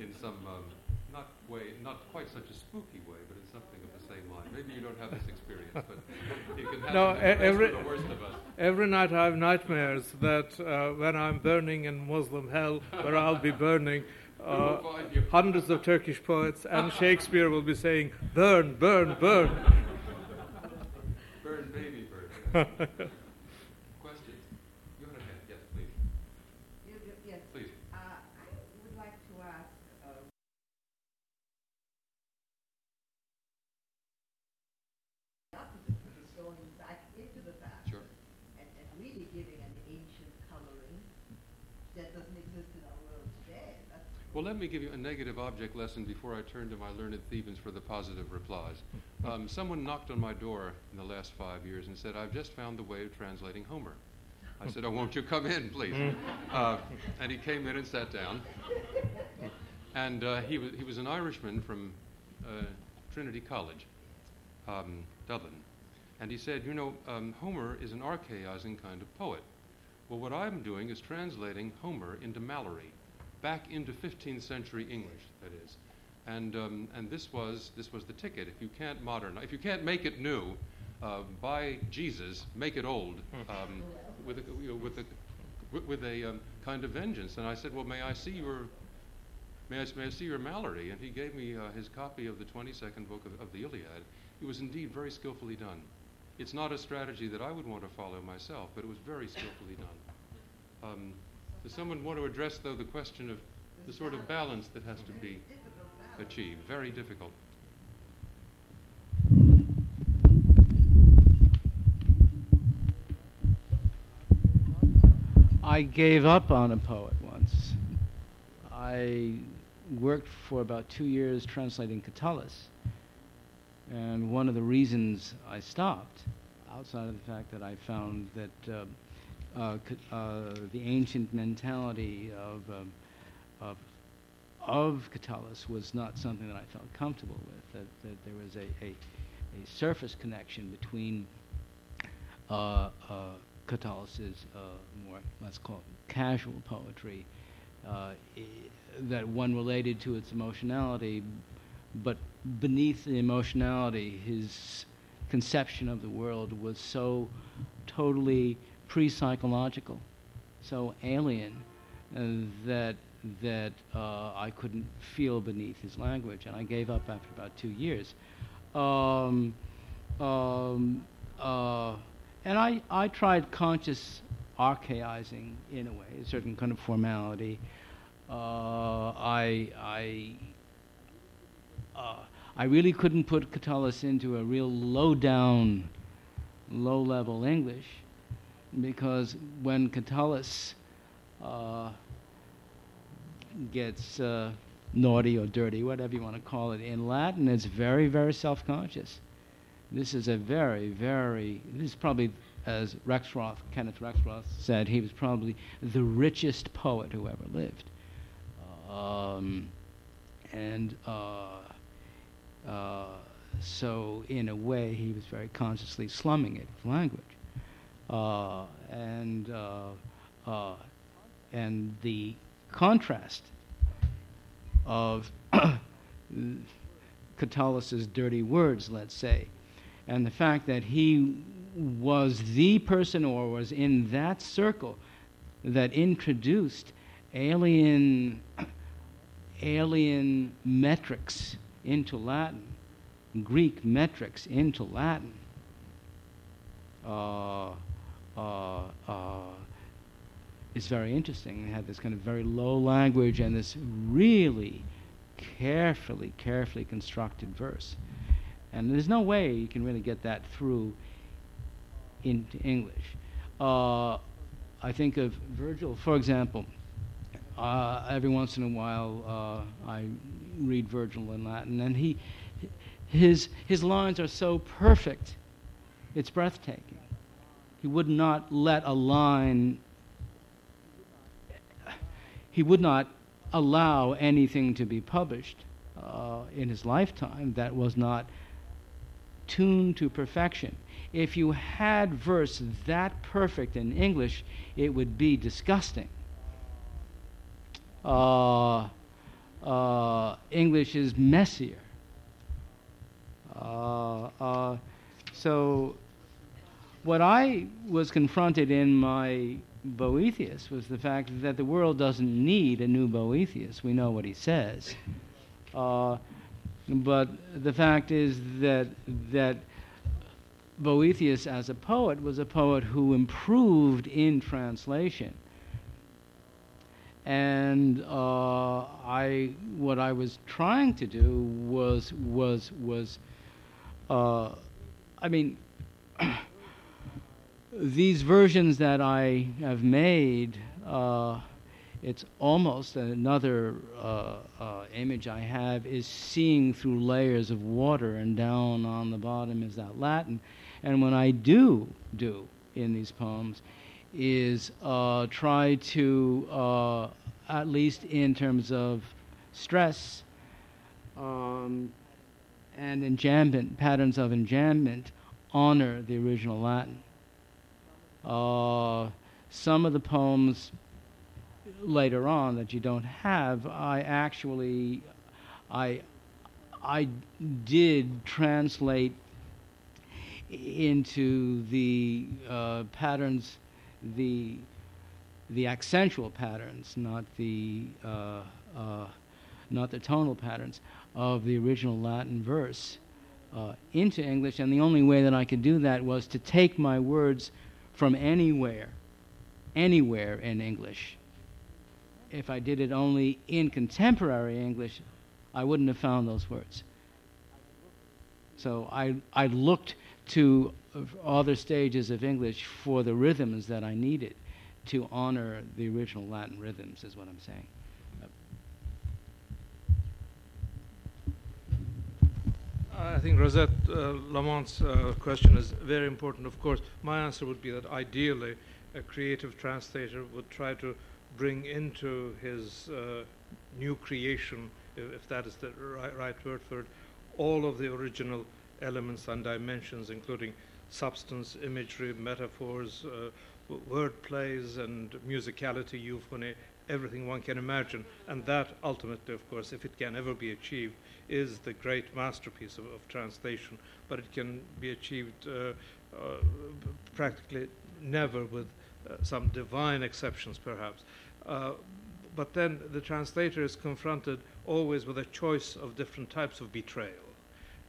in some um, not way, not quite such a spooky way, but in something of the same line. Maybe you don't have this experience, but you can have No, it every- the worst of us. Every night I have nightmares that uh, when I'm burning in Muslim hell, where I'll be burning, uh, will find you. hundreds of Turkish poets and Shakespeare will be saying, Burn, burn, burn. Burn, baby, burn. *laughs* Questions? Go right ahead. Yes, please. You- you- Yes, Please. uh, I would like to ask, uh, the opposite, which is going back into the past. Sure. And, and really giving an ancient coloring that doesn't exist in our world today. That's Well, let me give you a negative object lesson before I turn to my learned Thebans for the positive replies. Um, someone knocked on my door in the last five years and said, I've just found the way of translating Homer. I said, Oh, won't you come in, please? Uh, and he came in and sat down. And uh, he, was, he was an Irishman from uh, Trinity College, um, Dublin. And he said, You know, um, Homer is an archaizing kind of poet. Well, what I'm doing is translating Homer into Malory, back into 15th century English, that is. And, um, and this, was, this was the ticket. If you can't modernize, if you can't make it new, uh, buy Jesus, make it old, um, with a, you know, with a, with- with a um, kind of vengeance. And I said, well, may I see your, may I, may I see your Malory? And he gave me uh, his copy of the 22nd book of, of the Iliad. It was indeed very skillfully done. It's not a strategy that I would want to follow myself, but it was very skillfully done. Um, does someone want to address, though, the question of the sort of balance that has to be achieved? Very difficult. I gave up on a poet once. I worked for about two years translating Catullus. And one of the reasons I stopped, outside of the fact that I found that uh, the ancient mentality of, um, of, of Catullus was not something that I felt comfortable with, that, that there was a, a, a surface connection between uh, uh, Catullus' uh, more, let's call it casual poetry, uh, i- that one related to its emotionality, but beneath the emotionality, his conception of the world was so totally pre-psychological, so alien, uh, that that uh, I couldn't feel beneath his language, and I gave up after about two years. Um, um, uh, and I, I tried conscious archaizing in a way, a certain kind of formality. Uh, I, I, uh, I really couldn't put Catullus into a real low down, low level English because when Catullus uh, gets uh, naughty or dirty, whatever you want to call it, in Latin, it's very, very self conscious. This is a very, very, this is probably, as Rexroth, Kenneth Rexroth said, he was probably the richest poet who ever lived. Um, and uh, uh, so, in a way, he was very consciously slumming it with language. Uh, and, uh, uh, and the contrast of *coughs* Catullus's dirty words, let's say, and the fact that he was the person or was in that circle that introduced alien *coughs* alien metrics into Latin, Greek metrics into Latin. Uh, uh, uh, is very interesting. They had this kind of very low language and this really carefully, carefully constructed verse. And there's no way you can really get that through into English. Uh, I think of Virgil, for example. Uh, every once in a while, uh, I read Virgil in Latin, and he, his, his lines are so perfect, it's breathtaking. He would not let a line, he would not allow anything to be published uh, in his lifetime that was not tuned to perfection. If you had verse that perfect in English, it would be disgusting. Uh, uh, English is messier. Uh, uh, so, what I was confronted in my Boethius was the fact that the world doesn't need a new Boethius. We know what he says. Uh, but the fact is that, that Boethius, as a poet, was a poet who improved in translation. And uh, I, what I was trying to do was, was, was, uh, I mean, *clears throat* these versions that I have made, uh, it's almost another uh, uh, image I have is seeing through layers of water, and down on the bottom is that Latin. And what I do do in these poems, is uh, try to, uh, at least in terms of stress um, and enjambment, patterns of enjambment, honor the original Latin. Uh, some of the poems later on that you don't have, I actually, I, I did translate into the uh, patterns, the the accentual patterns, not the uh, uh, not the tonal patterns of the original Latin verse uh, into English, and the only way that I could do that was to take my words from anywhere, anywhere in English. If I did it only in contemporary English, I wouldn't have found those words. So I, I looked to other stages of English for the rhythms that I needed to honor the original Latin rhythms, is what I'm saying. I think Rosette uh, Lamont's uh, question is very important. Of course, my answer would be that ideally, a creative translator would try to bring into his uh, new creation, if, if that is the right, right word for it, all of the original elements and dimensions, including substance, imagery, metaphors, uh, word plays, and musicality, euphony, everything one can imagine. And that ultimately, of course, if it can ever be achieved, is the great masterpiece of, of translation. But it can be achieved uh, uh, practically never with uh, some divine exceptions, perhaps. Uh, but then the translator is confronted always with a choice of different types of betrayal.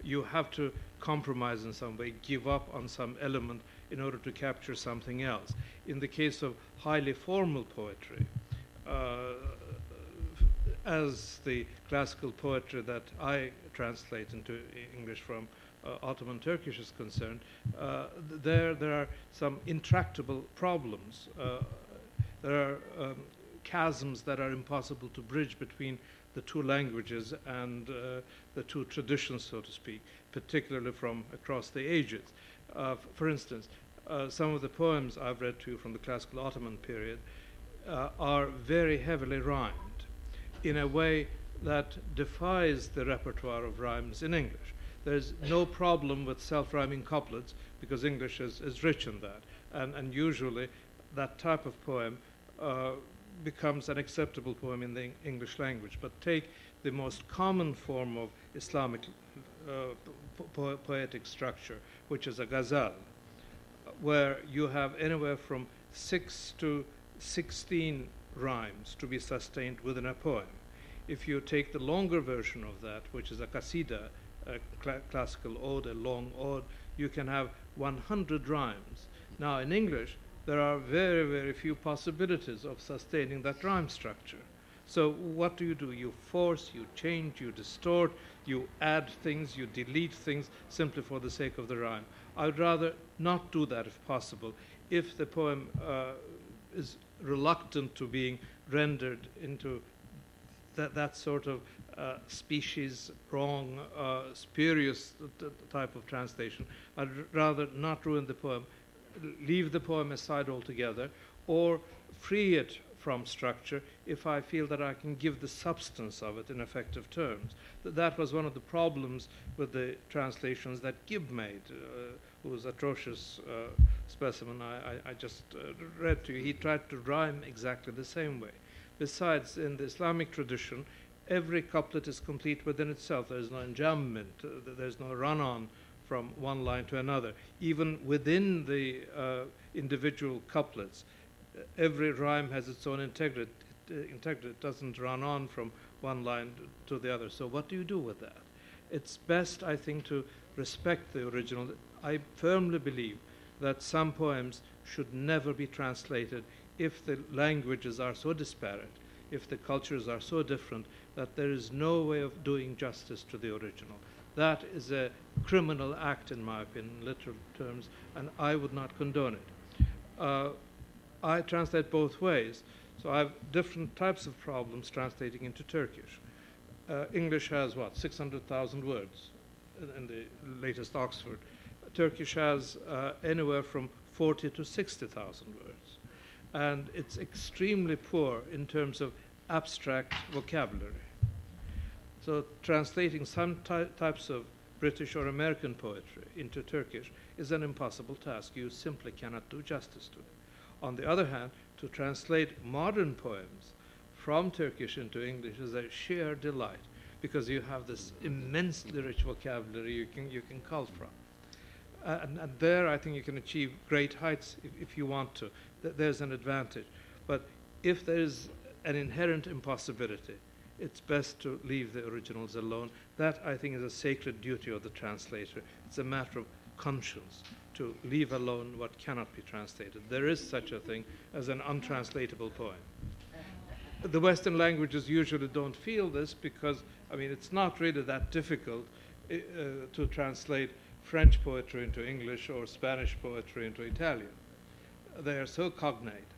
You have to compromise in some way, give up on some element in order to capture something else. In the case of highly formal poetry, uh, as the classical poetry that I translate into English from uh, Ottoman Turkish is concerned, uh, th- there there are some intractable problems. Uh, there are um, chasms that are impossible to bridge between the two languages and uh, the two traditions, so to speak, particularly from across the ages. Uh, for instance, uh, some of the poems I've read to you from the classical Ottoman period are very heavily rhymed in a way that defies the repertoire of rhymes in English. There's no problem with self rhyming couplets because English is, is rich in that. And, and usually that type of poem uh, becomes an acceptable poem in the English language. But take the most common form of Islamic uh, po- po- poetic structure, which is a ghazal, where you have anywhere from 6 to 16 rhymes to be sustained within a poem. If you take the longer version of that, which is a qasida, a cla- classical ode, a long ode, you can have 100 rhymes. Now, in English, there are very, very few possibilities of sustaining that rhyme structure. So, what do you do? You force, you change, you distort, you add things, you delete things simply for the sake of the rhyme. I'd rather not do that if possible. If the poem uh, is reluctant to being rendered into that, that sort of uh, species wrong, uh, spurious t- type of translation, I'd rather not ruin the poem, leave the poem aside altogether, or free it from structure if I feel that I can give the substance of it in effective terms. Th- that was one of the problems with the translations that Gibb made, uh, who was atrocious uh, specimen I, I, I just uh, read to you. He tried to rhyme exactly the same way. Besides, in the Islamic tradition, every couplet is complete within itself. There is no enjambment, uh, there's no run on from one line to another. Even within the uh, individual couplets, uh, every rhyme has its own integrity. Uh, integrity. It doesn't run on from one line to the other. So, what do you do with that? It's best, I think, to respect the original. I firmly believe that some poems should never be translated if the languages are so disparate, if the cultures are so different, that there is no way of doing justice to the original. That is a criminal act, in my opinion, in literal terms, and I would not condone it. Uh, I translate both ways, so I have different types of problems translating into Turkish. Uh, English has what, 600,000 words in, in the latest Oxford. Turkish has uh, anywhere from 40 to 60,000 words. And it's extremely poor in terms of abstract vocabulary. So, translating some ty- types of British or American poetry into Turkish is an impossible task. You simply cannot do justice to it. On the other hand, to translate modern poems from Turkish into English is a sheer delight because you have this immensely rich vocabulary you can, you can cull from. Uh, and, and there, I think you can achieve great heights if, if you want to. Th- there's an advantage. But if there's an inherent impossibility, it's best to leave the originals alone. That, I think, is a sacred duty of the translator. It's a matter of conscience to leave alone what cannot be translated. There is such a thing as an untranslatable poem. The Western languages usually don't feel this because, I mean, it's not really that difficult uh, to translate French poetry into English or Spanish poetry into Italian. They are so cognate.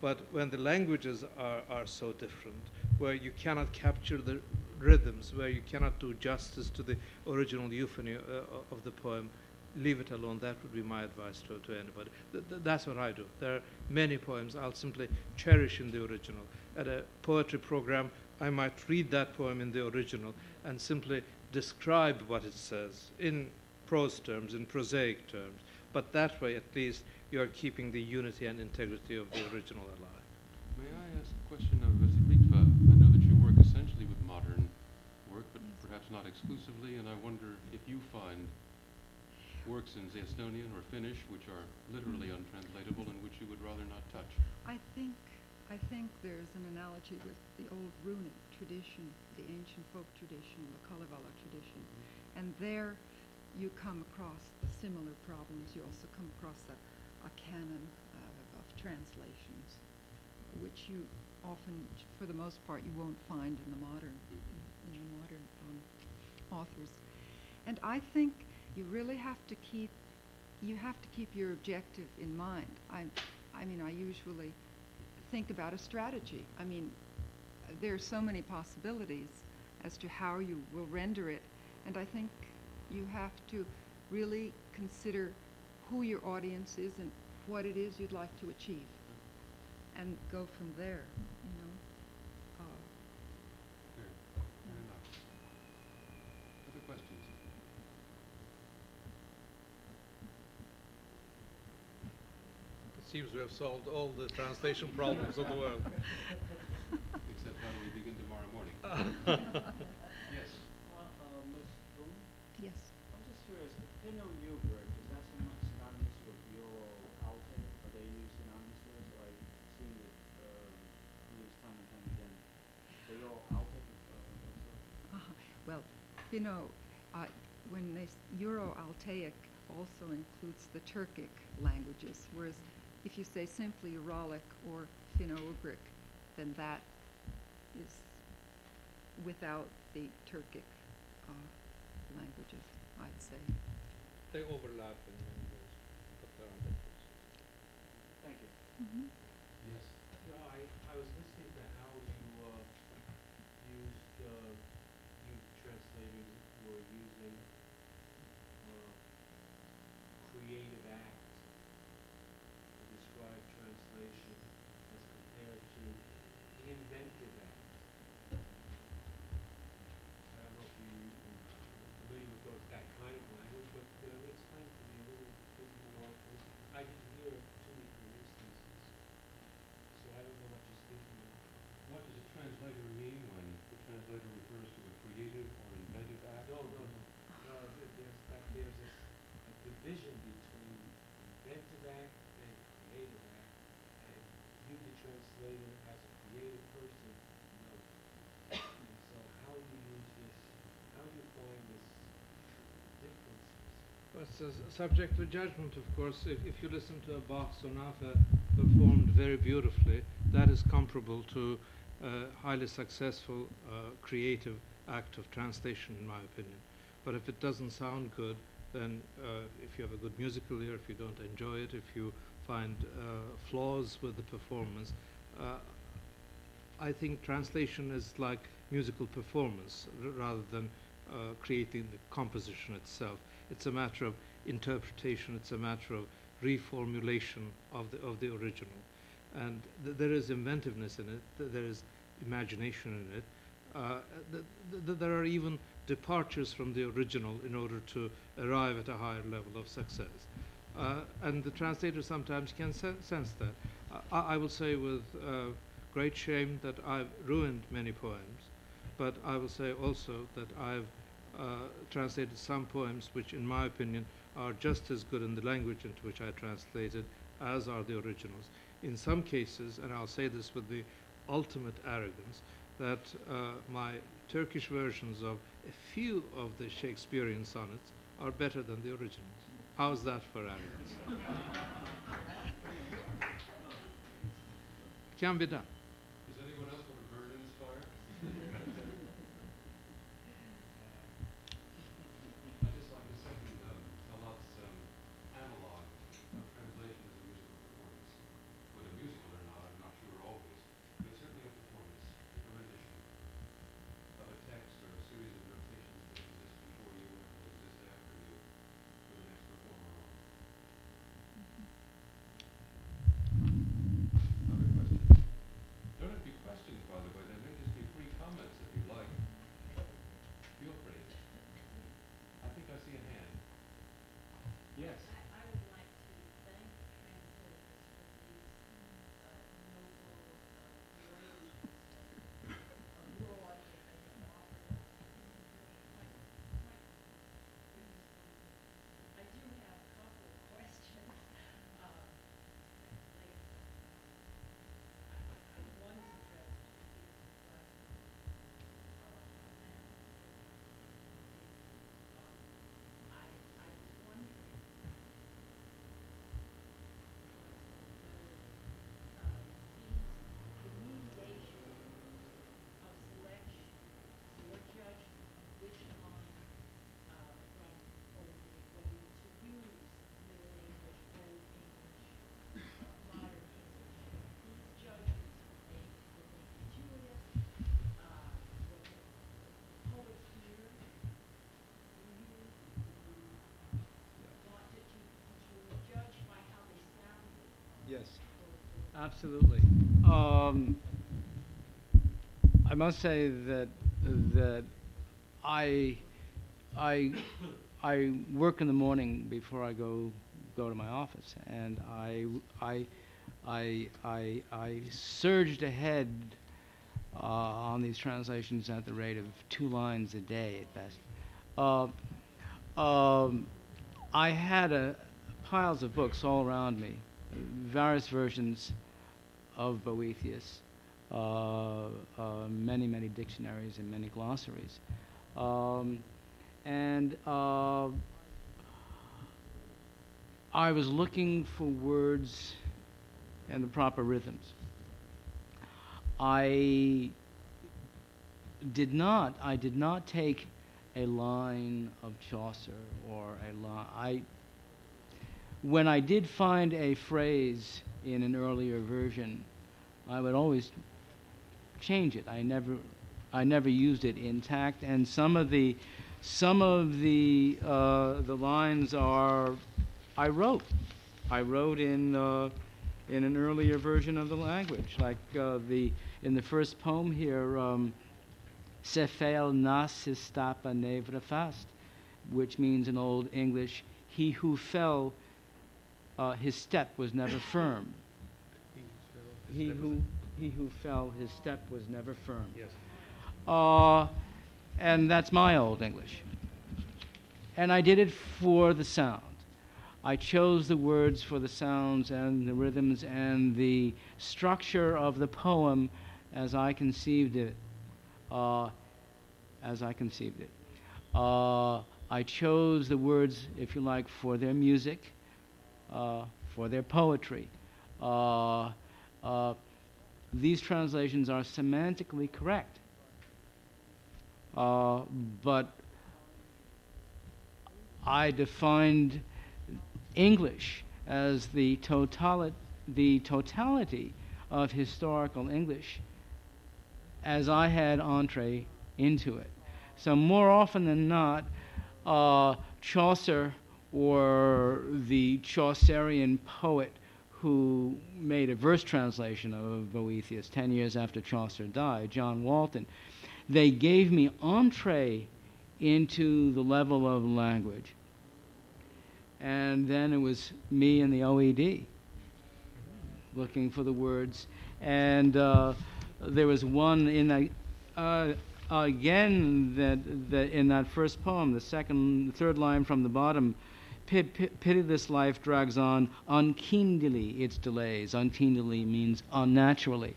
But when the languages are, are so different, where you cannot capture the rhythms, where you cannot do justice to the original euphony uh, of the poem, leave it alone. That would be my advice to, to anybody. Th- th- that's what I do. There are many poems I'll simply cherish in the original. At a poetry program, I might read that poem in the original and simply describe what it says in prose terms, in prosaic terms, but that way at least you're keeping the unity and integrity of the original alive. May I ask a question of Mr. Ritva? I know that you work essentially with modern work, but perhaps not exclusively, and I wonder if you find works in Estonian or Finnish which are literally mm-hmm. untranslatable and which you would rather not touch. I think, I think there's an analogy with the old runic tradition, the ancient folk tradition, the Kalevala tradition. Mm-hmm. And there you come across similar problems. You also come across a, a canon uh, of translations, which you often, for the most part, you won't find in the modern, in the modern um, authors. And I think you really have to keep, you have to keep your objective in mind. I, I mean, I usually think about a strategy. I mean, there are so many possibilities as to how you will render it, and I think you have to really consider who your audience is and what it is you'd like to achieve, and go from there. You know. Uh, Fair, fair enough. Other questions? It seems we have solved all the translation problems of the world. *laughs* Except how do we begin tomorrow morning? *laughs* Yes. Well, uh, Ms. Poom, yes. I'm just curious, Pinot Yogurt, is that so much synonymous with Euro Alte? Are they used synonymous words, or I've seen it um, used time and time again? The Euro Alte uh, also? Uh-huh. Well, you know, uh, when they Ural-Altaic also includes the Turkic languages, whereas if you say simply Uralic or Finno-Ugric, then that is without the Turkic uh, languages, I'd say. They overlap in many ways, but there are differences. Thank you. Mm-hmm. Yes. Yeah, I, I was listening to how you uh, used, uh, you translators were using uh, creative act to describe translation as compared to the inventive act. I don't know if you are familiar with those, that kind of language, but uh, explain to me a little bit more. 'cause I didn't hear too many instances. So I don't know what you're speaking of. What does a translator mean when the translator refers to a creative or inventive act? No, no, no. No, there- there's, that, there's this a division between inventive act and creative act. And you, the translator, as a creative person, know. And so how do you use this, how do you find this differences? Well, It's a subject to judgment, of course. If, if you listen to a Bach sonata performed very beautifully, that is comparable to a highly successful uh, creative act of translation, in my opinion. But if it doesn't sound good, then uh, if you have a good musical ear, if you don't enjoy it, if you find uh, flaws with the performance, uh, I think translation is like musical performance r- rather than uh, creating the composition itself. It's a matter of interpretation. It's a matter of reformulation of the of the original, and th- there is inventiveness in it. Th- there is imagination in it. Uh, th- th- there are even departures from the original in order to arrive at a higher level of success. Uh, and the translator sometimes can sen- sense that. I, I will say with uh, great shame that I've ruined many poems, but I will say also that I've uh, translated some poems which, in my opinion, are just as good in the language into which I translated as are the originals. In some cases, and I'll say this with the ultimate arrogance, that uh, my Turkish versions of a few of the Shakespearean sonnets are better than the originals. How's that for arrogance? *laughs* Can be done. Yes, absolutely. Um, I must say that that I I I work in the morning before I go go to my office, and I I I I, I surged ahead uh, on these translations at the rate of two lines a day at best. Uh, um, I had a, piles of books all around me, various versions of Boethius, uh, uh, many, many dictionaries and many glossaries. Um, and uh, I was looking for words and the proper rhythms. I did not, I did not take a line of Chaucer or a line. When I did find a phrase in an earlier version, I would always change it. I never, I never used it intact, and some of the, some of the uh, the lines are, I wrote, I wrote in uh, in an earlier version of the language, like uh, the in the first poem here. Um, nas istapa nevra fast, which means in Old English, he who fell, uh, his step was never firm. He who he who fell, his step was never firm. Yes. Uh, and that's my Old English. And I did it for the sound. I chose the words for the sounds and the rhythms and the structure of the poem as I conceived it uh, as I conceived it. Uh, I chose the words, if you like, for their music, for their poetry. Uh, uh, these translations are semantically correct, uh, but I defined English as the, totali- the totality of historical English as I had entree into it. So, more often than not, uh, Chaucer or the Chaucerian poet who made a verse translation of Boethius 10 years after Chaucer died, John Walton, they gave me entree into the level of language. And then it was me and the OED looking for the words. And uh, there was one in the, uh, again that, that in that first poem, the second, third line from the bottom, pitiless life drags on unkindly its delays. Unkindly means unnaturally.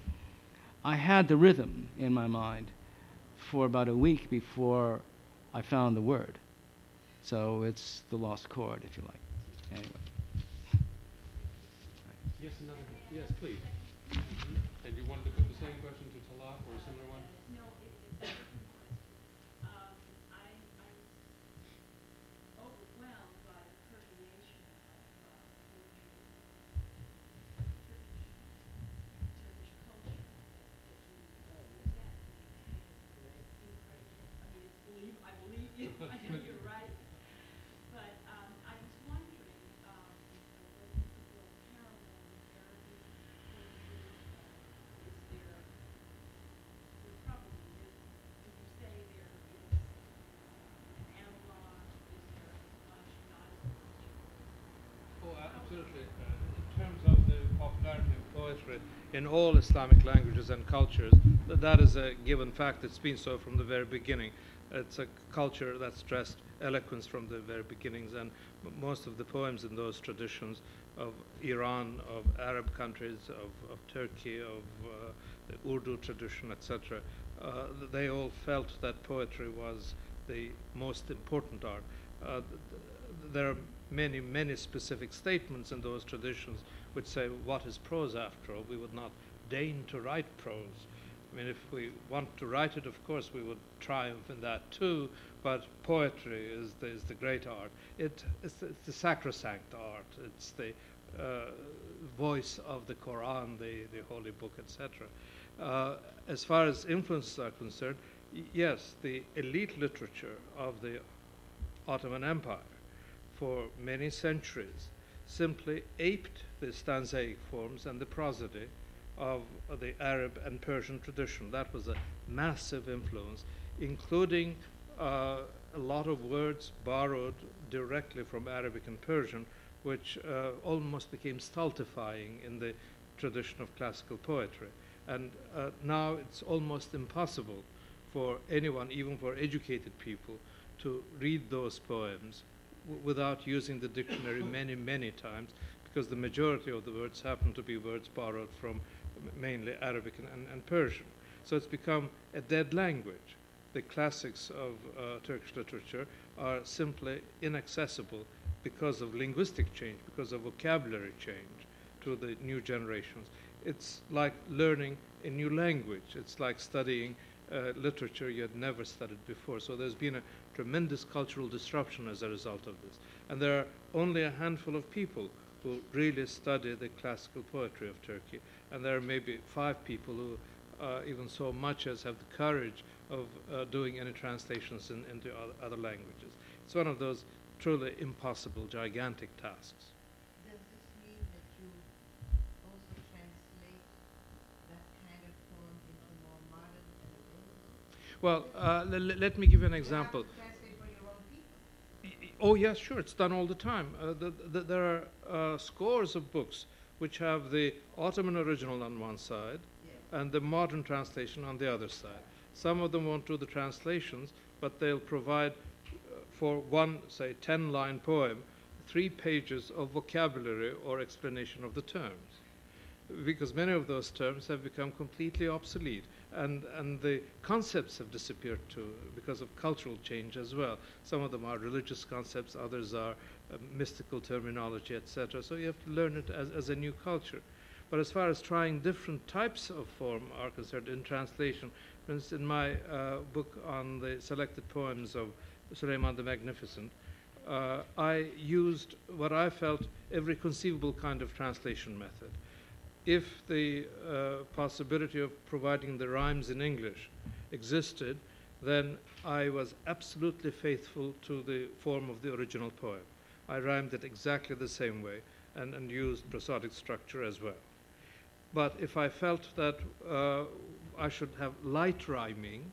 I had the rhythm in my mind for about a week before I found the word. So it's the lost chord, if you like. Anyway. Yes, another. Yes, please. And you wanted to put the same question to Talat or a similar one? No, it, it's, um, I, I'm overwhelmed by the permeation of, uh, poetry, Turkish, Turkish culture that you present. I mean, it's believe, I believe you, I know you're right. But, um, I was wondering, um, whether you could draw a parallel with Arabic poetry. Is there, there probably is, would you say there is an analog, is there much not as much? Oh, Uh, in terms of the popularity of poetry in all Islamic languages and cultures, th- that is a given fact. It's been so from the very beginning. It's a culture that stressed eloquence from the very beginnings, and most of the poems in those traditions of Iran, of Arab countries, of, of Turkey, of uh, the Urdu tradition, etc., uh, they all felt that poetry was the most important art. Uh, th- there are many, many specific statements in those traditions which say, What is prose after all? We would not deign to write prose. I mean, if we want to write it, of course, we would triumph in that too, but poetry is the, is the great art. It, it's, the, it's the sacrosanct art, it's the uh, voice of the Quran, the, the holy book, etc. Uh, as far as influences are concerned, yes, the elite literature of the Ottoman Empire for many centuries simply aped the stanzaic forms and the prosody of the Arab and Persian tradition. That was a massive influence, including uh, a lot of words borrowed directly from Arabic and Persian, which uh, almost became stultifying in the tradition of classical poetry. And uh, now it's almost impossible for anyone, even for educated people, to read those poems without using the dictionary many, many times, because the majority of the words happen to be words borrowed from mainly Arabic and, and, and Persian. So it's become a dead language. The classics of uh, Turkish literature are simply inaccessible because of linguistic change, because of vocabulary change to the new generations. It's like learning a new language. It's like studying uh, literature you had never studied before. So there's been a tremendous cultural disruption as a result of this. And there are only a handful of people who really study the classical poetry of Turkey. And there are maybe five people who uh, even so much as have the courage of uh, doing any translations in, into other, other languages. It's one of those truly impossible, gigantic tasks. Does this mean that you also translate that kind of poem into more modern and Well, uh, l- let me give you an example. Oh, yes, sure, it's done all the time. Uh, the, the, there are uh, scores of books which have the Ottoman original on one side and the modern translation on the other side. Some of them won't do the translations, but they'll provide uh, for one, say, 10 line poem, three pages of vocabulary or explanation of the terms. Because many of those terms have become completely obsolete, and, and the concepts have disappeared too because of cultural change as well. Some of them are religious concepts, others are uh, mystical terminology, etc. So you have to learn it as, as a new culture. But as far as trying different types of form are concerned in translation, for instance, in my uh, book on the selected poems of Suleiman the Magnificent, uh, I used what I felt every conceivable kind of translation method. If the uh, possibility of providing the rhymes in English existed, then I was absolutely faithful to the form of the original poem. I rhymed it exactly the same way and, and used prosodic structure as well. But if I felt that uh, I should have light rhyming,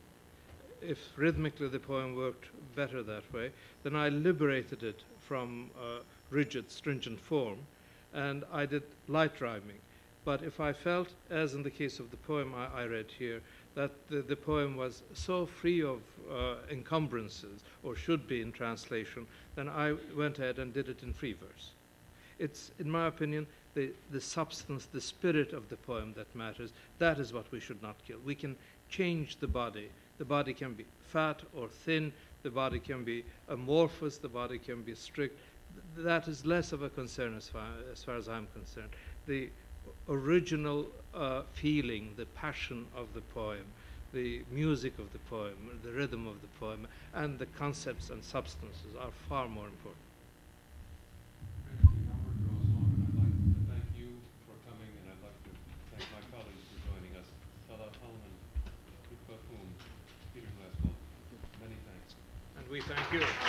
if rhythmically the poem worked better that way, then I liberated it from uh, rigid, stringent form, and I did light rhyming. But if I felt, as in the case of the poem I, I read here, that the, the poem was so free of uh, encumbrances, or should be in translation, then I went ahead and did it in free verse. It's, in my opinion, the, the substance, the spirit of the poem that matters. That is what we should not kill. We can change the body. The body can be fat or thin, the body can be amorphous, the body can be strict. That is less of a concern as far as, far as I'm concerned. The original uh, feeling, the passion of the poem, the music of the poem, the rhythm of the poem, and the concepts and substances are far more important. Actually, our draws on, and I'd like to thank you for coming, and I'd like to thank my colleagues for joining us. Talat Halman, Ritva Poom, Peter Glassgold. Many thanks. And we thank you.